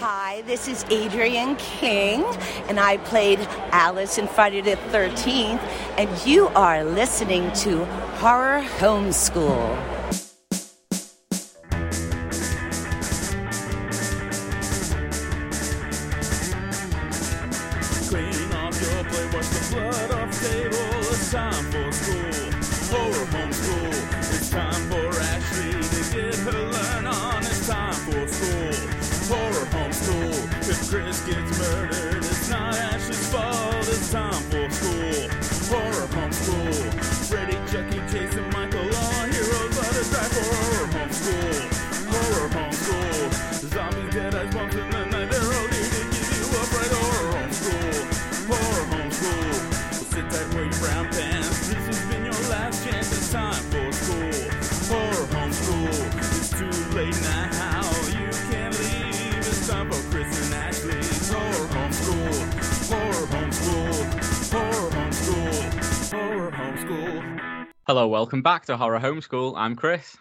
Hi, this is Adrienne King, and I played Alice in Friday the 13th, and you are listening to Horror Homeschool. Chris gets murdered, Hello, welcome back to Horror Homeschool. I'm Chris.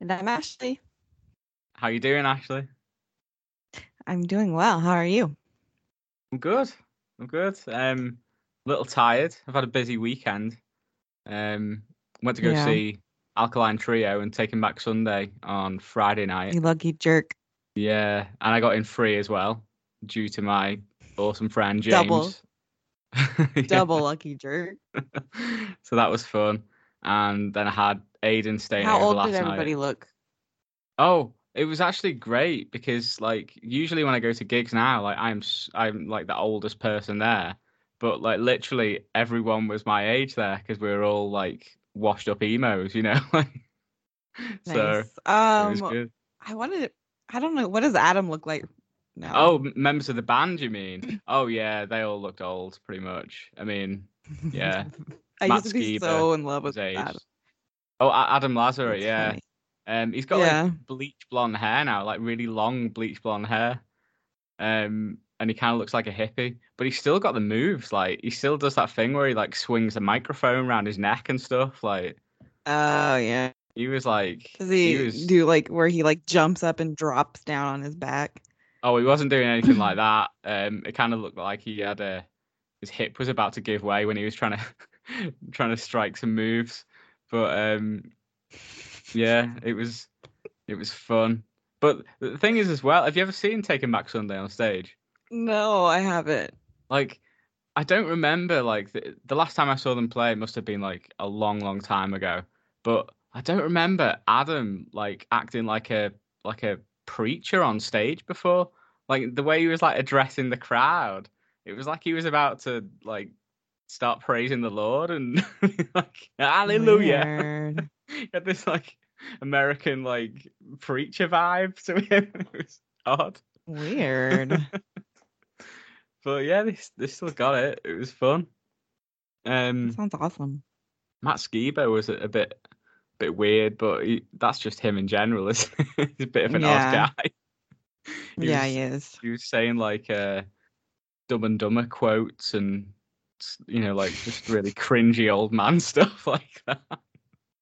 And I'm Ashley. How you doing, Ashley? I'm doing well. How are you? I'm good. I'm good. Um, a little tired. I've had a busy weekend. Um, went to go Yeah. see Alkaline Trio and Taking Back Sunday on Friday night. You lucky jerk. Yeah, and I got in free as well due to my awesome friend James. Double. Double lucky jerk. so that was fun. And then I had Aiden staying How over old did everybody night. look? Oh, it was actually great because like usually when I go to gigs now, like I'm I'm like the oldest person there, but like literally everyone was my age there because we were all like washed up emos, you know. so Nice. was Um. I wanted. I don't know. What does Adam look like now? Oh, members of the band, you mean? Oh yeah, they all looked old, pretty much. I mean, yeah, I Matt used to be Skiba so in love with. Adam. Oh, Adam Lazzara, That's yeah. funny. Um, he's got Yeah. like bleach blonde hair now, like really long bleach blonde hair. Um, and he kind of looks like a hippie, but he's still got the moves. Like he still does that thing where he like swings the microphone around his neck and stuff. Like Oh yeah. he was like, Does he, was. do like where he like jumps up and drops down on his back? Oh, he wasn't doing anything like that. Um, it kind of looked like he had a his hip was about to give way when he was trying to trying to strike some moves. But um, yeah, it was it was fun. But the thing is, as well, have you ever seen Taking Back Sunday on stage? No, I haven't. Like, I don't remember. Like the, the last time I saw them play must have been like a long, long time ago. But I don't remember Adam like acting like a like a preacher on stage before. Like the way he was like addressing the crowd, it was like he was about to like start praising the Lord and like Hallelujah. He had this like American like preacher vibe to him. It was odd. Weird. But yeah, they they still got it. It was fun. Um, Sounds awesome. Matt Skiba was a, a bit bit weird, but he, that's just him in general, isn't it? He's a bit of an Yeah. odd guy. He yeah, was, he is. he was saying like uh, Dumb and Dumber quotes and you know like just really cringy old man stuff like that.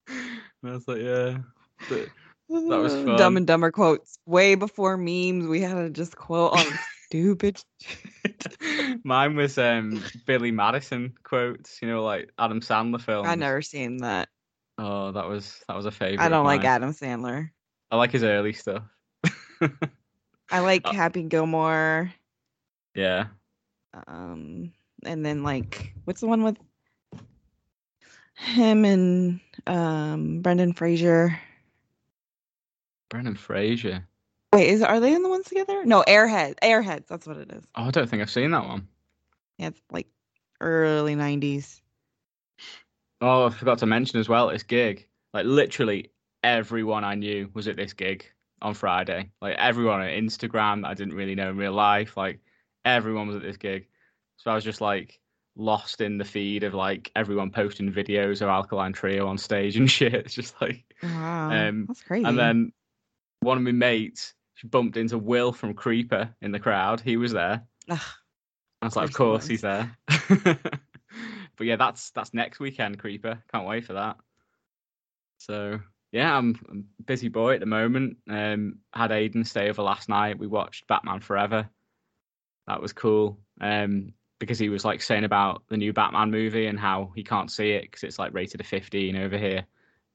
And I was like, yeah, but that was fun. Dumb and Dumber quotes. Way before memes, we had to just quote on stupid. shit. mine was um Billy Madison quotes. You know, like Adam Sandler films. I've never seen that. Oh, that was that was a favorite. I don't like. Adam Sandler. I like his early stuff. I like Uh, Happy Gilmore. yeah. Um, and then like, what's the one with him and um Brendan Fraser? Brendan Fraser. Wait, is are they in the ones together? No, Airheads. Airheads. That's what it is. Oh, I don't think I've seen that one. Yeah, it's like early '90s. Oh, I forgot to mention as well. This gig, like literally everyone I knew was at this gig on Friday. Like everyone on Instagram that I didn't really know in real life. Like everyone was at this gig. So I was just like lost in the feed of like everyone posting videos of Alkaline Trio on stage and shit. It's just like Wow, Um, that's crazy. And then one of my mates, she bumped into Will from Creeper in the crowd. He was there. Ugh, I was like, of course he's there. but yeah, that's that's next weekend, Creeper. Can't wait for that. So yeah, I'm, I'm a busy boy at the moment. Um, had Aiden stay over last night. We watched Batman Forever. That was cool. Um, because he was like saying about the new Batman movie and how he can't see it because it's like rated a 15 over here,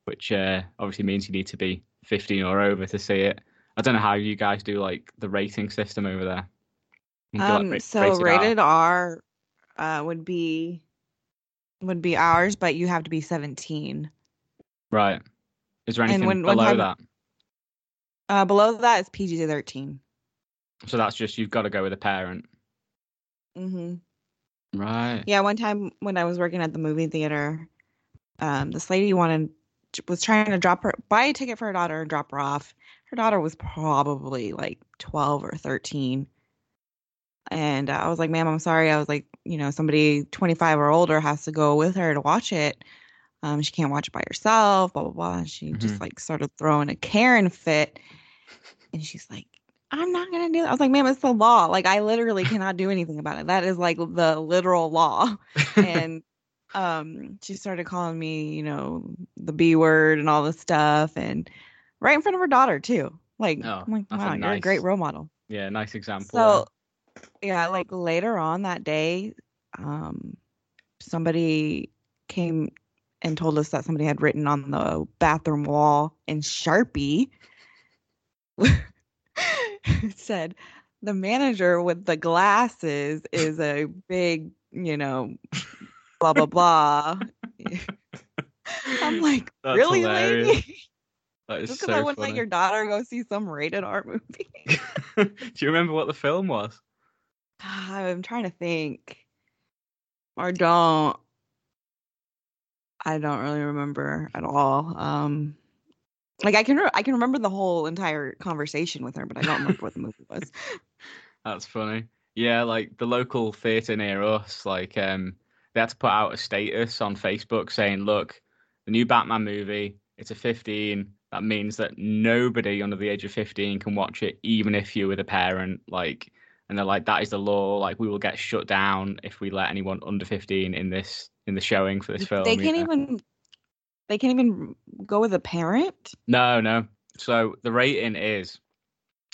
which uh, obviously means you need to be 15 or over to see it. I don't know how you guys do like the rating system over there. Do, like, Um, ra- so R? rated R, uh, would be would be ours, but you have to be 17. Right. Is there anything when- below time- that? Uh, below that is PG 13. So that's just you've got to go with a parent. Mm-hmm. Right. Yeah, one time when I was working at the movie theater, um, this lady wanted was trying to drop her buy a ticket for her daughter and drop her off. Her daughter was probably like 12 or 13. And I was like, ma'am, I'm sorry. I was like, you know, somebody 25 or older has to go with her to watch it. Um, she can't watch it by herself, blah, blah, blah. And she just Mhm. like started throwing a Karen fit. And she's like, I'm not going to do that. I was like, ma'am, it's the law. Like, I literally cannot do anything about it. That is like the literal law and um she started calling me you know the b word and all this stuff and right in front of her daughter too like Oh, i'm like wow you're a great role model yeah, nice example. so yeah like later on that day um somebody came and told us that somebody had written on the bathroom wall in sharpie it said the manager with the glasses is a big you know blah blah blah i'm like That's really hilarious. lady just so because i wouldn't funny. let your daughter go see some rated r movie Do you remember what the film was? I'm trying to think or don't i don't really remember at all um like i can re- i can remember the whole entire conversation with her but i don't remember what the movie was That's funny. Yeah, like the local theatre near us, like um, they had to put out a status on Facebook saying, "Look, the new Batman movie. It's a 15. That means that nobody under the age of 15 can watch it, even if you're with a parent." Like, and they're like, "That is the law. Like, we will get shut down if we let anyone under 15 in this in the showing for this film." they can't know? even they can't even go with a parent No, no. So the rating is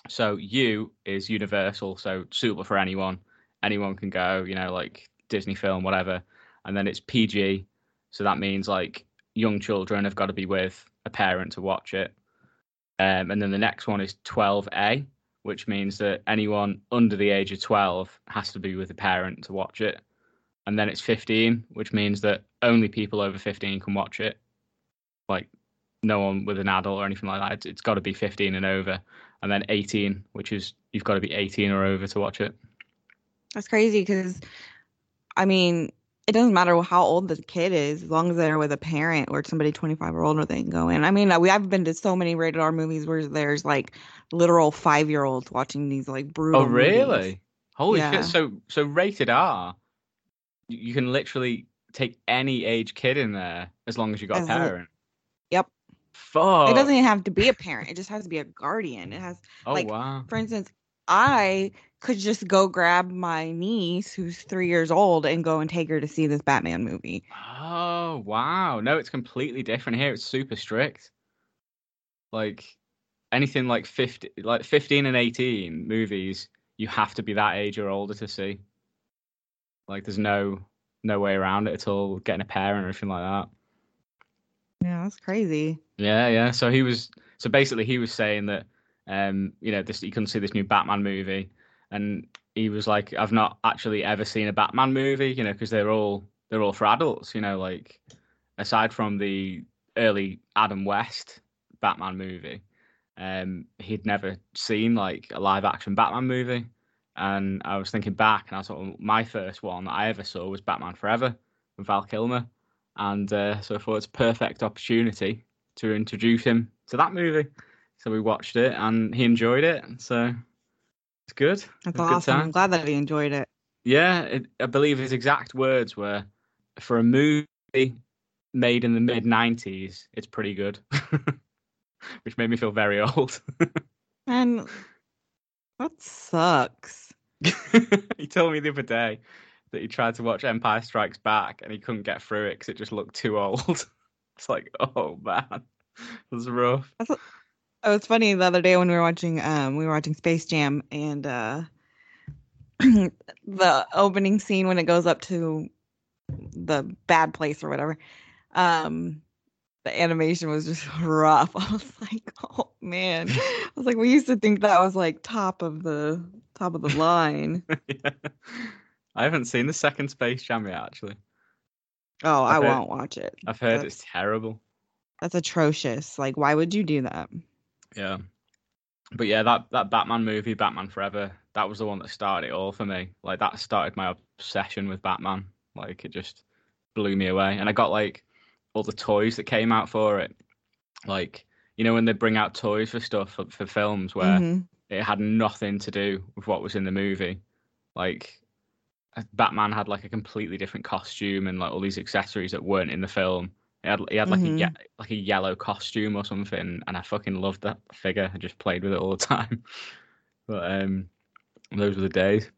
so U is universal, so suitable for anyone. Anyone can go, you know, like Disney film, whatever. And then it's PG, so that means like young children have got to be with a parent to watch it. Um, and then the next one is 12A, which means that anyone under the age of 12 has to be with a parent to watch it. And then it's 15, which means that only people over 15 can watch it. Like no one with an adult or anything like that. It's, it's got to be 15 and over. And then 18, which is you've got to be 18 or over to watch it. That's crazy because, I mean, it doesn't matter how old the kid is, as long as they're with a parent or somebody 25 or older, they can go in. I mean, uh, we I've been to so many rated R movies where there's like literal five year olds watching these like brutal. Oh, really? movies. Holy Yeah. shit! So so rated R, you can literally take any age kid in there as long as you got a As lo- parent. Yep. Fuck. It doesn't even have to be a parent. It just has to be a guardian. It has, Oh like, wow. for instance, I could just go grab my niece who's three years old and go and take her to see this Batman movie. Oh wow. No, it's completely different here. It's super strict. Like anything like 50 like 15 and 18 movies, you have to be that age or older to see. Like there's no no way around it at all getting a parent or anything like that. Yeah, that's crazy. Yeah, yeah. So he was so basically he was saying that um, you know, this he couldn't see this new Batman movie and he was like I've not actually ever seen a Batman movie, you know, because they're all they're all for adults, you know, like aside from the early Adam West Batman movie, um he'd never seen like a live action Batman movie. And I was thinking back and I thought well, my first one that I ever saw was Batman Forever with Val Kilmer. And uh, so I thought it's a perfect opportunity to introduce him to that movie. So we watched it and he enjoyed it. So it's good. That's It was a good awesome. I'm glad that he enjoyed it. Yeah, it, I believe his exact words were for a movie made in the mid 90s, it's pretty good. Which made me feel very old. And that sucks. he told me the other day that he tried to watch Empire Strikes Back and he couldn't get through it because it just looked too old. it's like, oh man. was rough. Oh, it's funny the other day when we were watching um we were watching Space Jam and uh the opening scene when it goes up to the bad place or whatever. Um the animation was just rough. I was like, oh man. I was like, we used to think that was like top of the top of the line. Yeah. I haven't seen the second Space Jam yet, actually. Oh, I I've heard- won't watch it. I've heard That's- it's terrible. That's atrocious. Like, why would you do that? Yeah. But yeah, that, that Batman movie, Batman Forever, that was the one that started it all for me. Like that started my obsession with Batman. Like it just blew me away. And I got like all the toys that came out for it. Like, you know, when they bring out toys for stuff for, for films where Mhm. it had nothing to do with what was in the movie. Like Batman had like a completely different costume and like all these accessories that weren't in the film. He had he had like a Mhm. ye- like a yellow costume or something, and I fucking loved that figure. I just played with it all the time. But um, those were the days.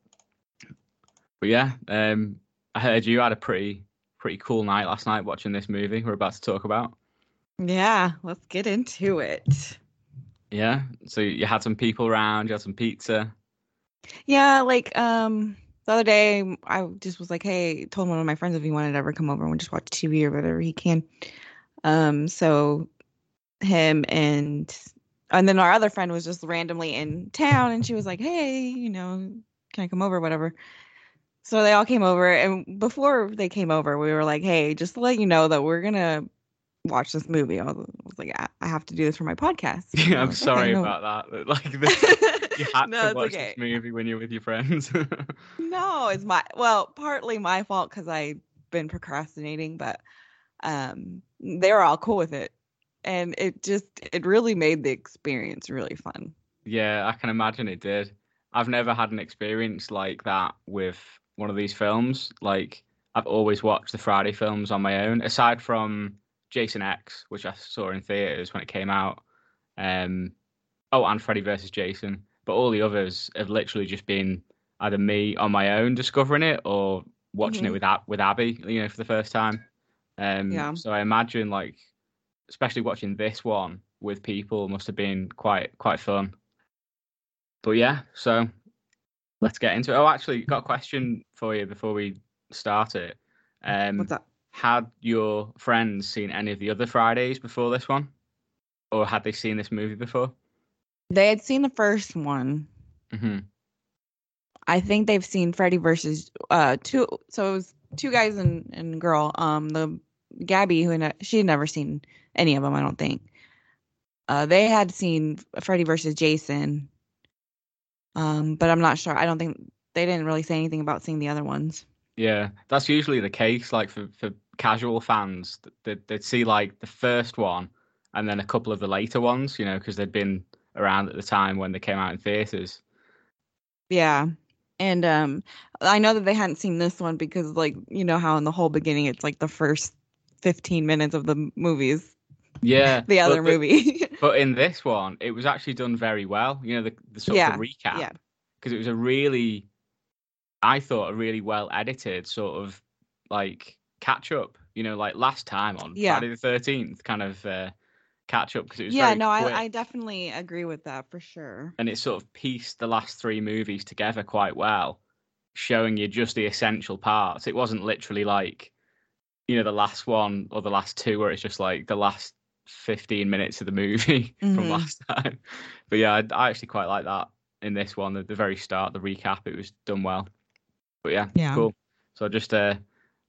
But yeah, um, I heard you had a pretty pretty cool night last night watching this movie we're about to talk about. Yeah, let's get into it. Yeah, so you had some people around, you had some pizza. Yeah, like um the other day I just was like, hey, told one of my friends if he wanted to ever come over and just watch TV or whatever he can. Um so him and and then our other friend was just randomly in town and she was like, Hey, you know, can I come over? Whatever. So they all came over and before they came over, we were like, Hey, just to let you know that we're gonna watch this movie. I was, I was like, I, I have to do this for my podcast. Yeah, I'm like, sorry about that. Like this, you had No, to it's watch okay. this movie when you're with your friends. No, it's my well, partly my fault because I've been procrastinating, but um, they were all cool with it, and it just it really made the experience really fun. yeah, I can imagine it did. I've never had an experience like that with one of these films. Like I've always watched the Friday films on my own, aside from Jason X, which I saw in theaters when it came out. Um, oh, and Freddy versus Jason. But all the others have literally just been either me on my own discovering it or watching it Mhm. with Ab- with Abby, you know, for the first time. Um, Yeah. So I imagine like, especially watching this one with people must have been quite quite fun. But yeah, so let's get into it. Oh, actually, got a question for you before we start it. Um, What's up? had your friends seen any of the other Fridays before this one, or had they seen this movie before? They had seen the first one. hmm I think they've seen Freddy versus uh two. So it was two guys and and girl. Um, the Gabby who she had never seen any of them. I don't think. Uh, they had seen Freddy versus Jason. Um, but I'm not sure. I don't think they didn't really say anything about seeing the other ones. Yeah, that's usually the case. Like for, for casual fans, they'd, they'd see like the first one and then a couple of the later ones, you know, because they'd been around at the time when they came out in theaters. Yeah. And um I know that they hadn't seen this one because like you know how in the whole beginning it's like the first 15 minutes of the movies Yeah, the other but movie. But in this one, it was actually done very well. You know, the, the sort Yeah, of the recap. yeah. Because it was a really, I thought, a really well edited sort of like catch up. You know, like last time on Yeah. Friday the 13th, kind of uh, catch up because it was yeah, no. I I definitely agree with that for sure. and it sort of pieced the last three movies together quite well, showing you just the essential parts. It wasn't literally like, you know, the last one or the last two where it's just like the last 15 minutes of the movie from Mhm. last time. But yeah, I, I actually quite like that in this one. At the very start, the recap, it was done well. But yeah, Yeah. cool. So I just uh,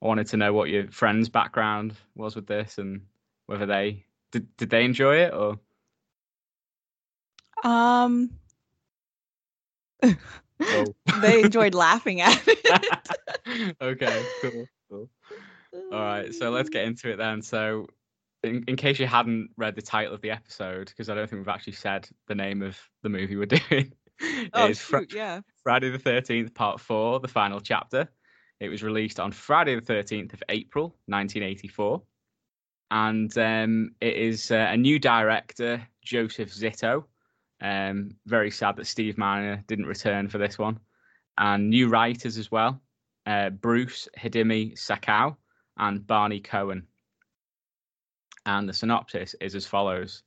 I wanted to know what your friend's background was with this and whether they did, did they enjoy it or Um oh. they enjoyed laughing at it. okay, cool, cool. All right, so let's get into it then. So, in, in case you hadn't read the title of the episode, because I don't think we've actually said the name of the movie we're doing, Oh shoot, yeah. Friday the 13th, Part 4, the final chapter. It was released on Friday the 13th of April, 1984. And um, it is uh, a new director, Joseph Zito. Um, very sad that Steve Miner didn't return for this one. And new writers as well uh, Bruce Hidemi Sakow and Barney Cohen. And the synopsis is as follows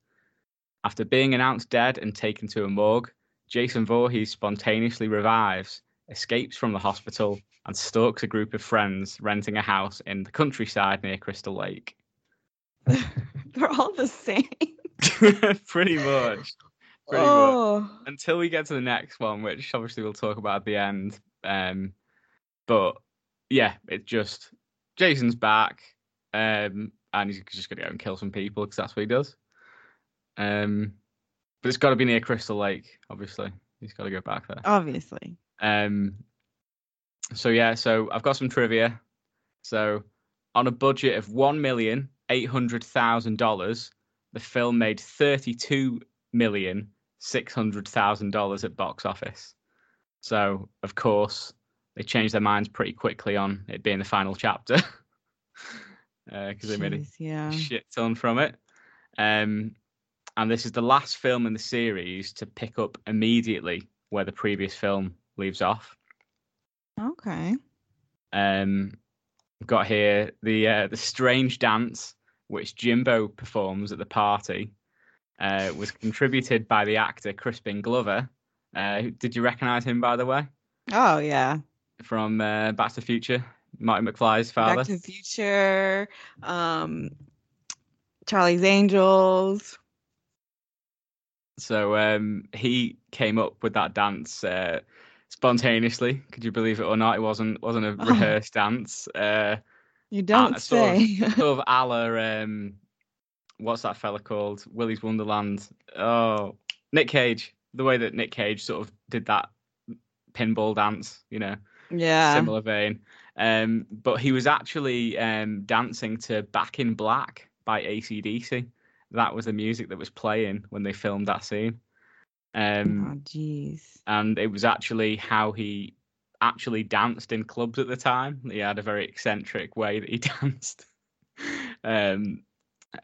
After being announced dead and taken to a morgue, Jason Voorhees spontaneously revives, escapes from the hospital, and stalks a group of friends renting a house in the countryside near Crystal Lake. They're all the same. Pretty much. Pretty much. oh, Until we get to the next one, which obviously we'll talk about at the end. Um, but yeah, it's just Jason's back, um, and he's just gonna go and kill some people because that's what he does. Um, but it's got to be near Crystal Lake, obviously. He's got to go back there. obviously. Um, so yeah, so I've got some trivia. So on a budget of one million eight hundred thousand dollars, the film made thirty-two million six hundred thousand dollars at box office. So of course they changed their minds pretty quickly on it being the final chapter because they made a yeah. shit ton from it. Um, and this is the last film in the series to pick up immediately where the previous film leaves off. Okay. Um, got here the uh, the strange dance which Jimbo performs at the party uh, was contributed by the actor Crispin Glover. Uh, did you recognise him, by the way, Oh yeah. from uh, Back to the Future? Marty McFly's father. Back to the Future. Um, Charlie's Angels. So um, he came up with that dance uh, spontaneously. Could you believe it or not? It wasn't wasn't a Oh. rehearsed dance. Uh, You don't Ah, sort of- say. sort of a la, um, what's that fella called? Willy's Wonderland. Oh, Nick Cage. The way that Nick Cage sort of did that pinball dance, you know, yeah. similar vein. Um, but he was actually um, dancing to Back in Black by ACDC. That was the music that was playing when they filmed that scene. Um, oh jeez. and it was actually how he actually danced in clubs at the time. He had a very eccentric way that he danced. Um,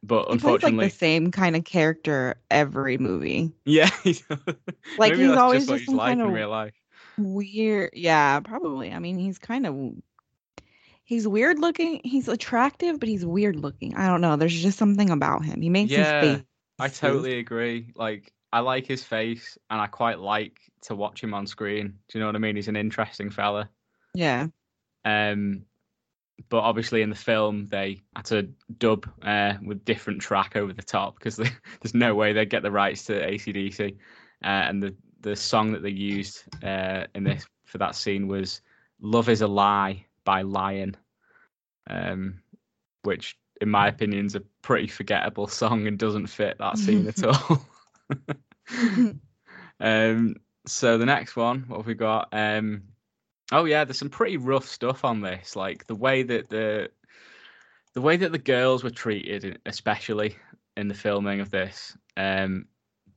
but He plays unfortunately, like the same kind of character every movie. yeah, Like, he's always just what just some like in kinda- real life. Weird. Yeah, probably. I mean, he's kind of he's weird looking. He's attractive, but he's weird looking. I don't know. There's just something about him. He makes Yeah, his face. I totally agree. Like, I like his face, and I quite like to watch him on screen. Do you know what I mean? He's an interesting fella. Yeah. Um, but obviously in the film they had to dub uh, with different track over the top because there's no way they'd get the rights to ACDC. Uh, and the the song that they used uh, in this for that scene was "Love Is a Lie" by Lion, um, which in my opinion is a pretty forgettable song and doesn't fit that scene at all. um, so the next one, what have we got? Um, Oh yeah, there's some pretty rough stuff on this. Like the way that the the way that the girls were treated, especially in the filming of this, um,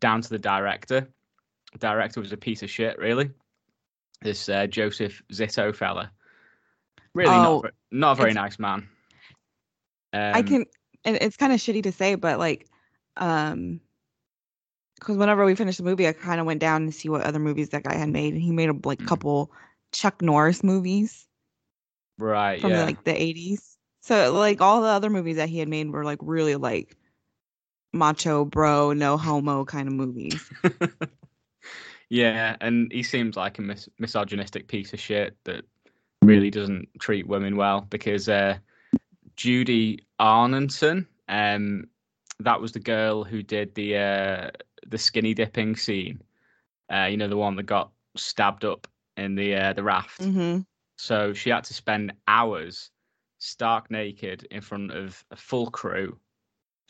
down to the director. The director was a piece of shit, really. This uh, Joseph Zito fella, really Oh, not not a very nice man. I Um, can and it's kind of shitty to say, but like um because whenever we finished the movie, I kind of went down to see what other movies that guy had made, and he made a like Mm. couple Chuck Norris movies right, from yeah. the, like the 80s. So like all the other movies that he had made were like really like macho bro, no homo kind of movies. yeah, and he seems like a mis- misogynistic piece of shit that really doesn't treat women well because uh, Judy Aronson, um, that was the girl who did the uh, the skinny dipping scene. Uh, you know, the one that got stabbed up in the uh, the raft. hmm So she had to spend hours stark naked in front of a full crew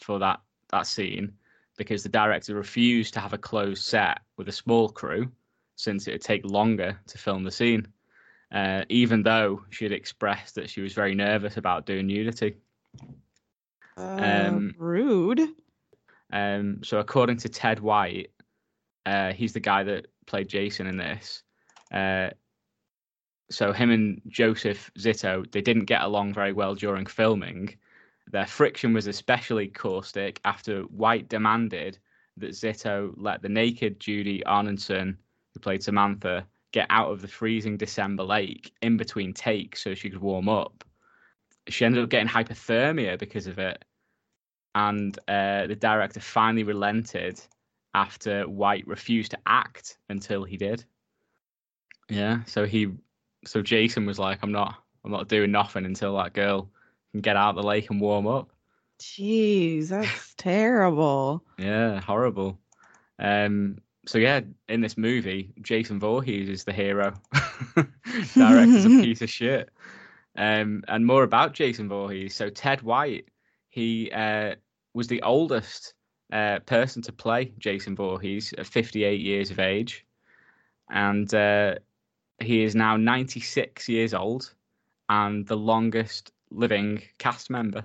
for that that scene because the director refused to have a closed set with a small crew since it would take longer to film the scene. Uh, even though she had expressed that she was very nervous about doing nudity. Um, rude. Um, so according to Ted White, uh, he's the guy that played Jason in this. Uh, so him and Joseph Zito, they didn't get along very well during filming. Their friction was especially caustic after White demanded that Zito let the naked Judy Aronson, who played Samantha, get out of the freezing December lake in between takes so she could warm up. She ended up getting hypothermia because of it. And uh, the director finally relented after White refused to act until he did. Yeah, so he, so Jason was like, "I'm not, I'm not doing nothing until that girl can get out of the lake and warm up." Jeez, that's terrible. Yeah, horrible. Um, so yeah, in this movie, Jason Voorhees is the hero. Director's a piece of shit. Um, and more about Jason Voorhees. So Ted White, he uh, was the oldest uh, person to play Jason Voorhees at 58 years of age, and uh, he is now 96 years old and the longest living cast member.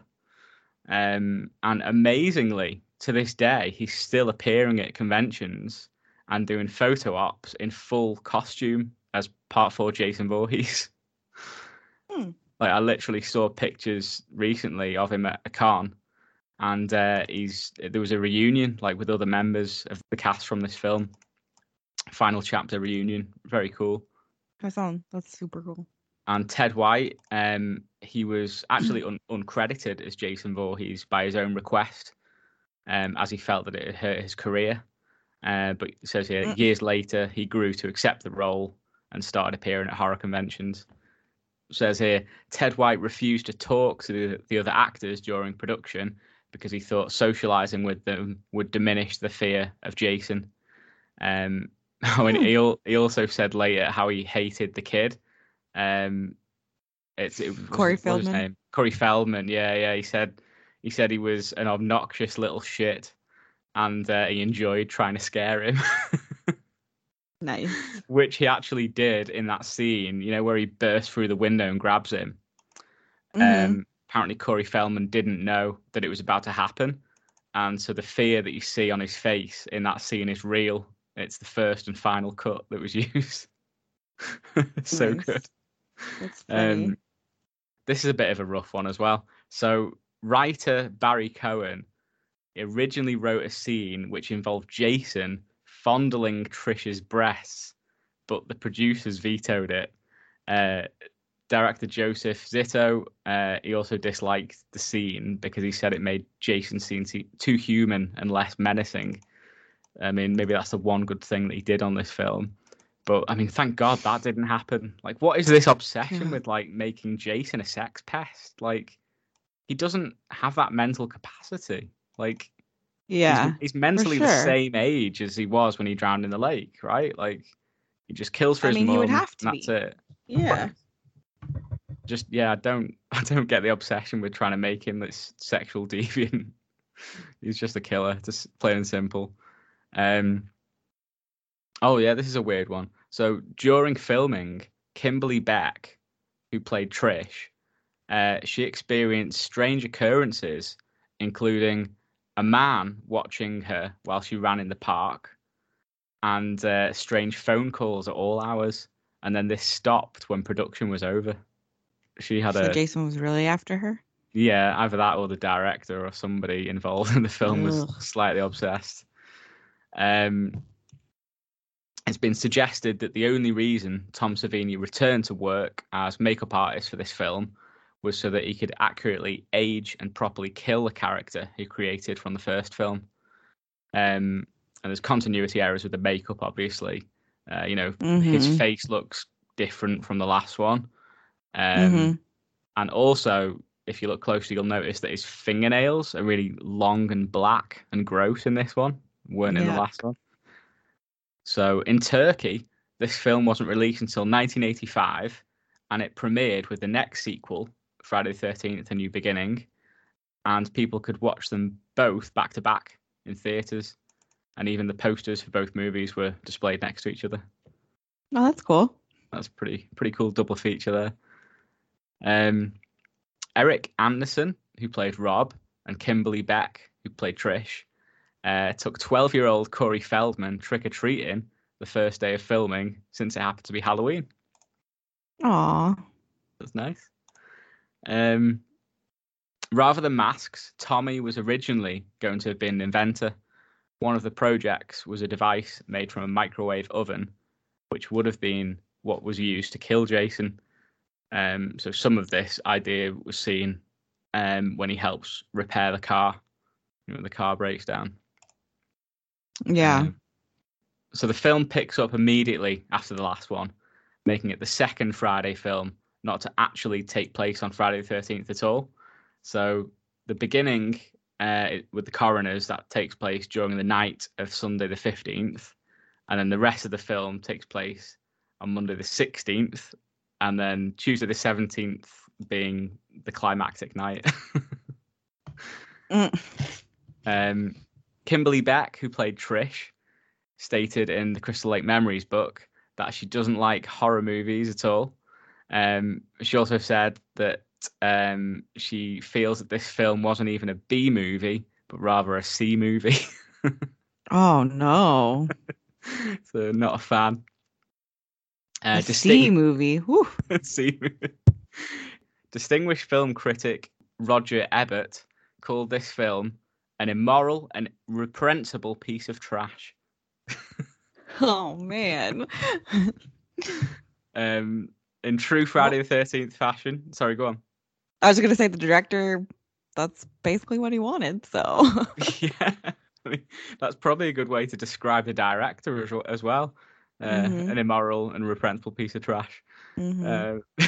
Um, and amazingly, to this day, he's still appearing at conventions and doing photo ops in full costume as part four Jason Voorhees. Hmm. Like I literally saw pictures recently of him at a con, and uh, he's there was a reunion like with other members of the cast from this film. Final chapter reunion, very cool. That sounds that's super cool. And Ted White, um, he was actually un- uncredited as Jason Voorhees by his own request, um, as he felt that it had hurt his career. Uh, but it says here, Mm. years later, he grew to accept the role and started appearing at horror conventions. Says here, Ted White refused to talk to the, the other actors during production because he thought socializing with them would diminish the fear of Jason. Um, oh, and Hmm. he, he also said later how he hated the kid. Um, it's it was, Corey what was his Feldman? Corey Feldman. Yeah, yeah. He said he said he was an obnoxious little shit, and uh, he enjoyed trying to scare him, Nice. which he actually did in that scene. You know where he bursts through the window and grabs him. Mhm. Um, apparently, Corey Feldman didn't know that it was about to happen, and so the fear that you see on his face in that scene is real. It's the first and final cut that was used. so Nice. good. That's funny. Um, this is a bit of a rough one as well. So, writer Barry Cohen originally wrote a scene which involved Jason fondling Trish's breasts, but the producers vetoed it. Uh, director Joseph Zito, uh, he also disliked the scene because he said it made Jason seem too, human and less menacing. I mean, maybe that's the one good thing that he did on this film. But I mean, thank God that didn't happen. Like, what is this obsession with like making Jason a sex pest? Like, he doesn't have that mental capacity. Like, yeah. he's, mentally the same age as he was when he drowned in the lake, right? Like, he just kills for I his mean, he would have to that's be. it. Yeah. Just yeah, I don't, I don't get the obsession with trying to make him this sexual deviant. he's just a killer, just plain and simple. Um. Oh yeah, this is a weird one. So during filming, Kimberly Beck, who played Trish, uh, she experienced strange occurrences, including a man watching her while she ran in the park, and uh, strange phone calls at all hours. And then this stopped when production was over. She had So a Jason was really after her. yeah, either that or the director or somebody involved in the film was slightly obsessed. Um, it's been suggested that the only reason Tom Savini returned to work as makeup artist for this film was so that he could accurately age and properly kill the character he created from the first film. Um, and there's continuity errors with the makeup, obviously. Uh, you know, his Mhm. face looks different from the last one. Um, Mhm. and also, if you look closely, you'll notice that his fingernails are really long and black and gross in this one, weren't in the last one. So in Turkey, this film wasn't released until 1985, and it premiered with the next sequel, Friday the 13th: A New Beginning, and people could watch them both back to back in theaters, and even the posters for both movies were displayed next to each other. Oh, that's cool. That's pretty pretty cool double feature there. Um, Erich Anderson, who played Rob, and Kimberly Beck, who played Trish, uh, took 12 year old Corey Feldman trick or treating the first day of filming since it happened to be Halloween. Aw. That's nice. Um, rather than masks, Tommy was originally going to have been an inventor. One of the projects was a device made from a microwave oven, which would have been what was used to kill Jason. Um, so some of this idea was seen um, when he helps repair the car You know, when the car breaks down. Yeah. Um, so the film picks up immediately after the last one, making it the second Friday film not to actually take place on Friday the 13th at all. So the beginning uh, with the coroners that takes place during the night of Sunday the 15th, and then the rest of the film takes place on Monday the 16th, and then Tuesday the 17th being the climactic night. Mm. Um, Kimberly Beck, who played Trish, stated in the Crystal Lake Memories book that she doesn't like horror movies at all. Um, she also said that um, she feels that this film wasn't even a B movie, but rather a C movie. Oh no. so not a fan. Uh, a C distinct- movie. C movie. Distinguished film critic Roger Ebert called this film an immoral and reprehensible piece of trash. Oh man. Um, in true Friday the Thirteenth fashion. Sorry, go on. I was gonna say the director. That's basically what he wanted. So yeah, I mean, that's probably a good way to describe the director as, as well. Uh, Mhm. An immoral and reprehensible piece of trash. Mhm. Uh,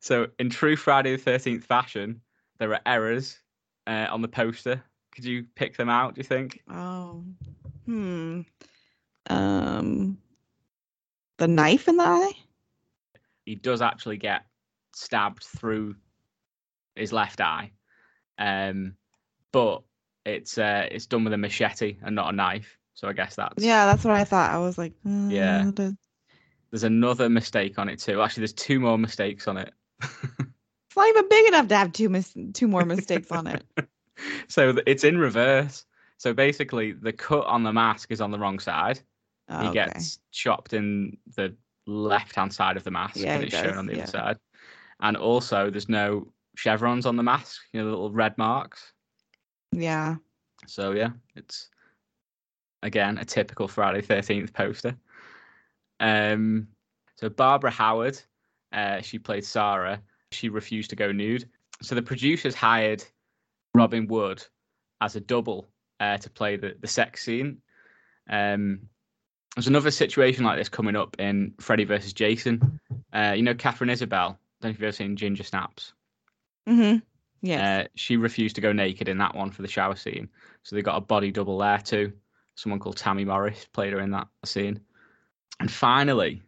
so, in true Friday the Thirteenth fashion, there are errors uh, on the poster. Could you pick them out? Do you think? oh. Hmm. Um. The knife in the eye. He does actually get stabbed through his left eye, um, but it's uh, it's done with a machete and not a knife. So I guess that's Yeah, that's what I thought. I was like, Yeah. uh, the- There's another mistake on it too. Actually, there's two more mistakes on it. It's not even big enough to have two mis- two more mistakes on it. so it's in reverse. So basically, the cut on the mask is on the wrong side. Oh, he okay. gets chopped in the left hand side of the mask, Yeah, and it's shown on the yeah. other side. And also, there's no chevrons on the mask. You know, the little red marks. Yeah. So yeah, it's again a typical Friday Thirteenth poster. Um, so Barbara Howard, uh, she played Sarah. She refused to go nude. So the producers hired Robin Wood as a double uh, to play the the sex scene. Um, there's another situation like this coming up in Freddy versus Jason. Uh, you know, Katharine Isabelle. don't know if you've ever seen Ginger Snaps. Mm-hmm. Yes. Uh, she refused to go naked in that one for the shower scene. So they got a body double there too. Someone called Tammy Morris played her in that scene. And finally,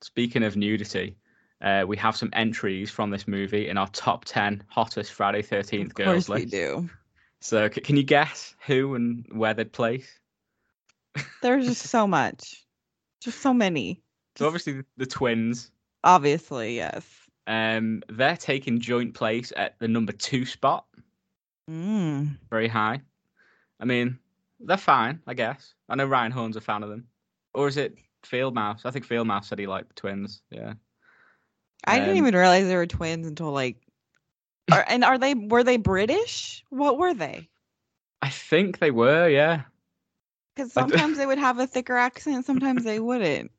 speaking of nudity, uh, we have some entries from this movie in our top 10 hottest Friday 13th of girls course we list. do. So c- can you guess who and where they'd place? There's just so much. Just so many. So obviously the, the twins, Obviously, yes. um, they're taking joint place at the number two spot. Mm. very high. I mean, they're fine, I guess. I know Ryan Horn's a fan of them. Or is it Field Mouse? I think Field Mouse said he liked the twins. Yeah. I didn't Um, even realize they were twins until like. Are, and are they were they British? What were they? I think they were, yeah. Because sometimes they would have a thicker accent, sometimes they wouldn't.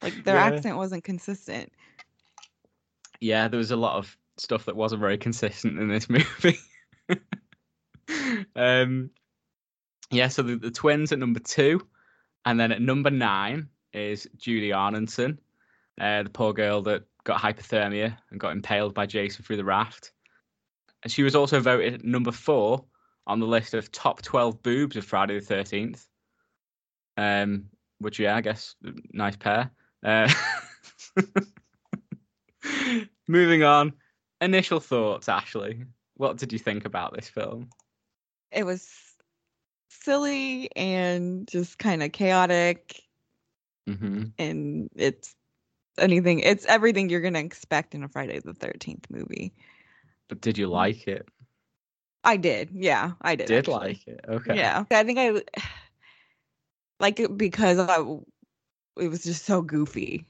Like their Yeah. accent wasn't consistent. Yeah, there was a lot of stuff that wasn't very consistent in this movie. um yeah, so the, the twins at number two. And then at number nine is Julie Aronson, uh, the poor girl that got hypothermia and got impaled by Jason through the raft. And she was also voted number four on the list of top 12 boobs of Friday the 13th. Um, which, yeah, I guess, nice pair. Uh, moving on. Initial thoughts, Ashley. What did you think about this film? It was silly and just kind of chaotic hmm and it's anything it's everything you're gonna expect in a Friday the thirteenth movie. But did you like it? I did, yeah, I did. Did actually. like it? Okay. Yeah, I think I like it because I, it was just so goofy.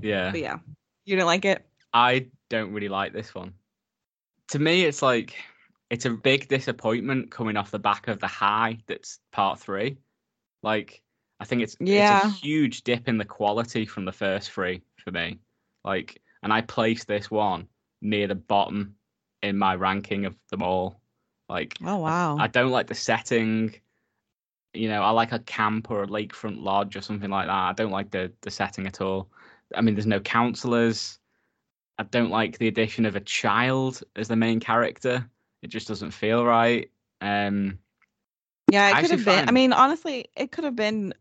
Yeah. But yeah, you didn't like it. I don't really like this one. To me, it's like it's a big disappointment coming off the back of the high that's part three. Like, I think it's it's Yeah. a huge dip in the quality from the first three for me. Like, and I place this one near the bottom in my ranking of them all. Like, Oh wow. I don't like the setting. You know, I like a camp or a lakefront lodge or something like that. I don't like the the setting at all. I mean, there's no counselors. I don't like the addition of a child as the main character. It just doesn't feel right. Um, yeah, it I could have been. I mean, honestly, it could have been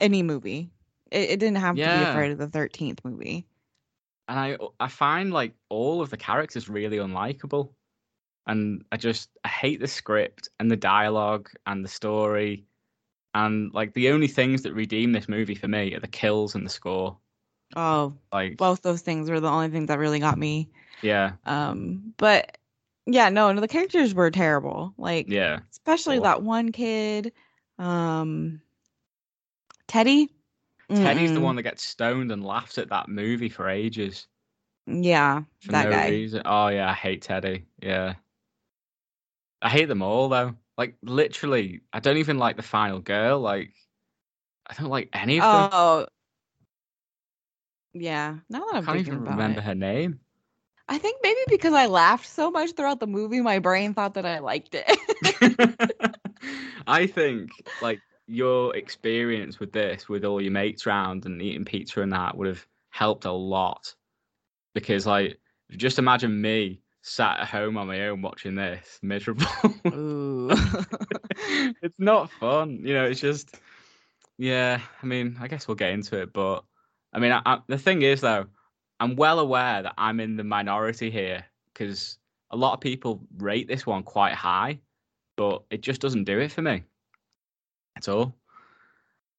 any movie. It, it didn't have to be Yeah. a Friday the Thirteenth movie. and I I find like all of the characters really unlikable, and I just I hate the script and the dialogue and the story, and like the only things that redeem this movie for me are the kills and the score. Oh, Like, both those things were the only things that really got me. yeah, Um, but yeah, no, no, the characters were terrible. Like, yeah, especially awful. that one kid, um, Teddy. Teddy's the Mm-mm. one that gets stoned and laughs at that movie for ages Yeah, for that no guy. reason. Oh yeah, I hate Teddy. Yeah, I hate them all though. Like literally, I don't even like the final girl. Like, I don't like any of them. Oh, yeah. Now that I I'm can't thinking even about remember it, her name. I think maybe because I laughed so much throughout the movie, my brain thought that I liked it. I think like your experience with this, with all your mates round and eating pizza and that, would have helped a lot. Because like, just imagine me sat at home on my own watching this, miserable. It's not fun, you know. It's just, yeah. I mean, I guess we'll get into it, but I mean, I, I, the thing is though, I'm well aware that I'm in the minority here because a lot of people rate this one quite high, but it just doesn't do it for me at all.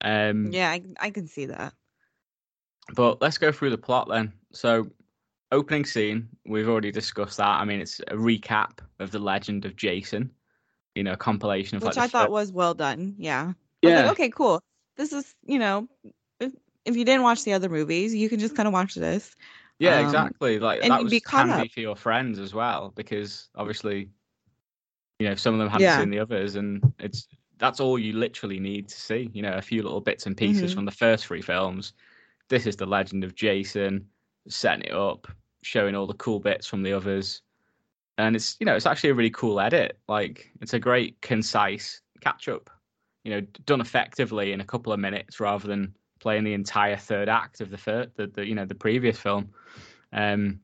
Um, yeah, I, I can see that. but let's go through the plot then. So, opening scene, we've already discussed that. I mean, it's a recap of the legend of Jason. You know, a compilation of Which like I thought was well done. Yeah. Yeah, like, okay, cool. This is, you know, if, if you didn't watch the other movies, you can just kind of watch this. yeah, um, exactly. Like and that was be handy up. for your friends as well because obviously, you know, some of them haven't Yeah. seen the others, and it's that's all you literally need to see. You know, a few little bits and pieces Mhm. from the first three films. This is the legend of Jason, setting it up, showing all the cool bits from the others, and it's you know it's actually a really cool edit. Like it's a great concise catch up. You know, done effectively in a couple of minutes rather than playing the entire third act of the third, the, the you know the previous film. Um,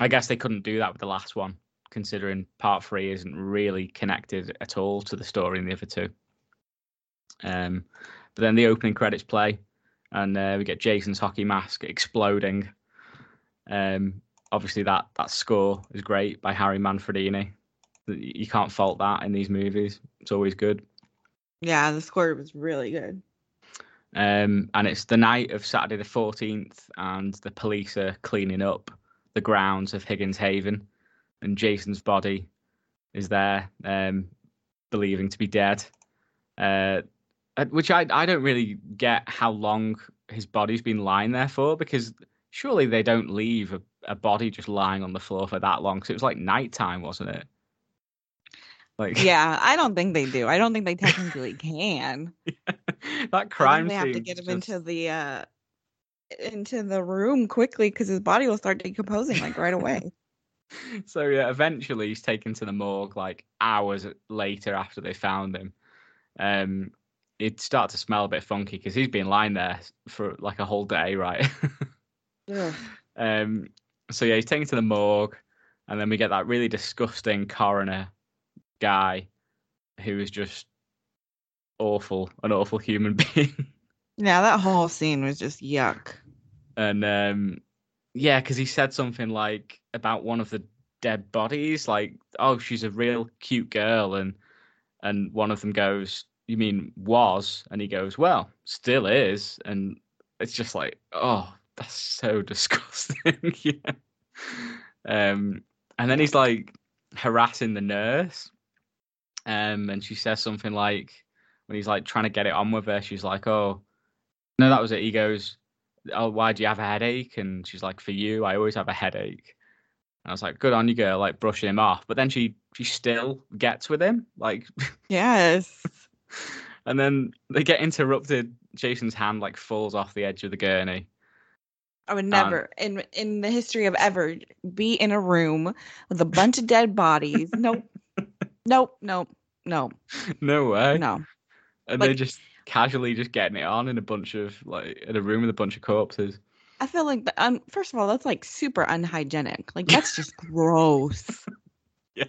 I guess they couldn't do that with the last one, considering part three isn't really connected at all to the story in the other two. Um, but then the opening credits play, and uh, we get Jason's hockey mask exploding. Um, obviously, that that score is great by Harry Manfredini. You can't fault that in these movies. It's always good. Yeah, the score was really good. Um, and it's the night of Saturday the 14th, and the police are cleaning up the grounds of Higgins Haven, and Jason's body is there, um, believing to be dead. Uh, uh, which I I don't really get how long his body's been lying there for, because surely they don't leave a, a body just lying on the floor for that long. Because it was like nighttime, wasn't it? Like Yeah, I don't think they do. I don't think they technically can. that I crime they have to get him just- into the uh into the room quickly because his body will start decomposing like right away. so yeah, eventually he's taken to the morgue like hours later after they found him. Um, it'd start to smell a bit funky because he's been lying there for like a whole day, right? Ugh. um, so yeah, he's taken to the morgue, and then we get that really disgusting coroner guy who is just awful, an awful human being. Yeah, that whole scene was just yuck. and um yeah because he said something like about one of the dead bodies like oh she's a real cute girl and and one of them goes you mean was and he goes well still is and it's just like oh that's so disgusting yeah um and then he's like harassing the nurse um and she says something like when he's like trying to get it on with her she's like oh no that was it he goes oh, why do you have a headache? And she's like, for you, I always have a headache. And I was like, good on you, girl, like brushing him off. But then she she still gets with him, like, Yes. and then they get interrupted. Jason's hand like falls off the edge of the gurney. I would never in in the history of ever be in a room with a bunch of dead bodies. Nope. Nope, nope, no, no way. no. And like- they're just casually just getting it on in a bunch of like in a room with a bunch of corpses. I feel like the, um first of all, that's like super unhygienic. Like that's just gross. Yeah.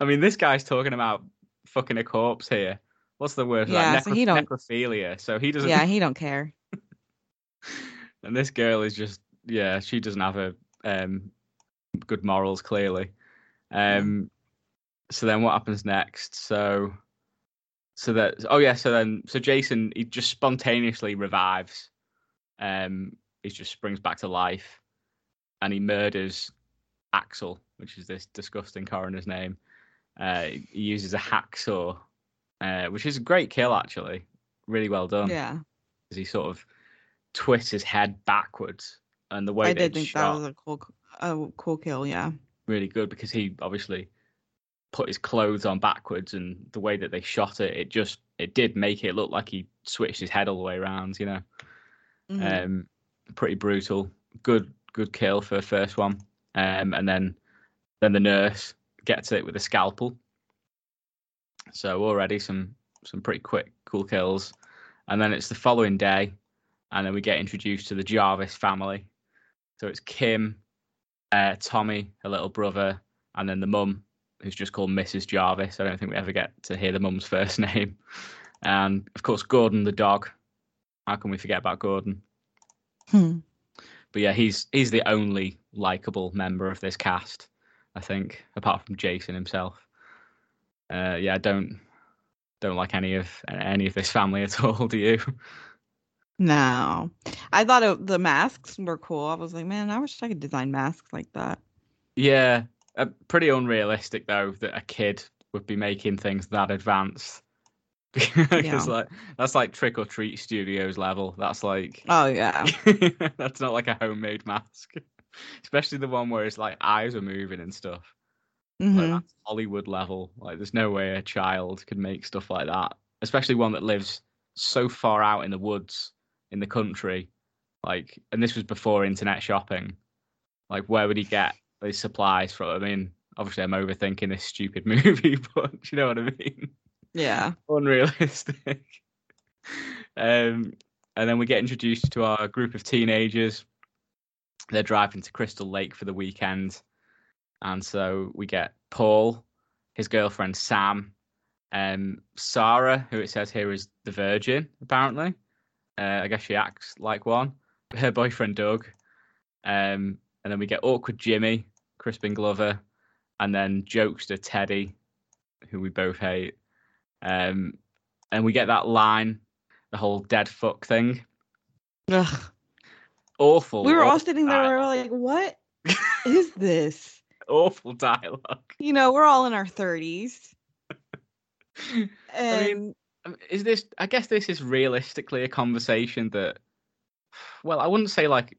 I mean, this guy's talking about fucking a corpse here. What's the word? Yeah, so he don't- necrophilia. So he doesn't. yeah, he don't care. And this girl is just yeah, she doesn't have a um good morals clearly. Um so then what happens next? So so that oh yeah, so then so Jason he just spontaneously revives. Um he just springs back to life and he murders Axel, which is this disgusting coroner's name. Uh he uses a hacksaw, uh, which is a great kill actually. Really well done Yeah, he sort of twists his head backwards, and the way I did think shot that was a cool, a cool kill. Yeah, really good because he obviously put his clothes on backwards, and the way that they shot it, it just it did make it look like he switched his head all the way around. You know, Mhm. um, pretty brutal. Good good kill for the first one, um, and then then the nurse gets it with a scalpel. So already some some pretty quick cool kills, and then it's the following day, and then we get introduced to the Jarvis family. So it's Kim, uh, Tommy, her little brother, and then the mum, who's just called Mrs. Jarvis. I don't think we ever get to hear the mum's first name, and of course Gordon the dog. How can we forget about Gordon? Hmm. But yeah, he's he's the only likable member of this cast, I think, apart from Jason himself. Uh, yeah, I don't don't like any of any of this family at all. Do you? No, I thought it, the masks were cool. I was like, man, I wish I could design masks like that. Yeah, uh, pretty unrealistic though that a kid would be making things that advanced. because Yeah. like that's like Trick or Treat Studios level. That's like Oh yeah, that's not like a homemade mask, especially the one where it's like eyes are moving and stuff. Like hmm that's Hollywood level. Like there's no way a child could make stuff like that, especially one that lives so far out in the woods in the country. Like, and this was before internet shopping. Like, where would he get these supplies from? I mean, obviously, I'm overthinking this stupid movie, but you know what I mean. yeah. Unrealistic. um, and then we get introduced to our group of teenagers. They're driving to Crystal Lake for the weekend. And so we get Paul, his girlfriend Sam, um, Sarah, who it says here is the Virgin, apparently. Uh, I guess she acts like one. Her boyfriend Doug. Um, and then we get awkward Jimmy, Crispin Glover, and then jokester Teddy, who we both hate. Um, and we get that line, the whole dead fuck thing. Ugh. Awful. We were all sitting there, we were like, what is this? awful dialogue. You know, we're all in our thirties, and mean, Um, Um, is this? I guess this is realistically a conversation that, well, I wouldn't say like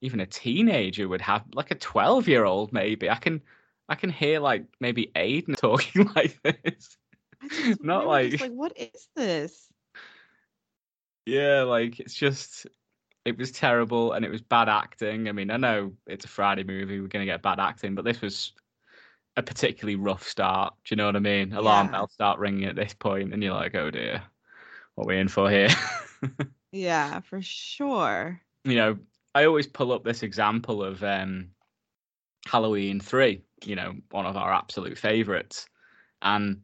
even a teenager would have, like a twelve-year-old maybe. I can, I can hear like maybe Aiden talking like this. Not just like- like, what is this? Yeah, like it's just it was terrible and it was bad acting. I mean, I know it's a Friday movie, we're gonna get bad acting, but this was a particularly rough start. Do you know what I mean? Alarm Yeah. bells start ringing at this point, and you're like, oh dear, what are we in for here? Yeah, for sure. you know, I always pull up this example of um, Halloween 3, you know, one of our absolute favorites. And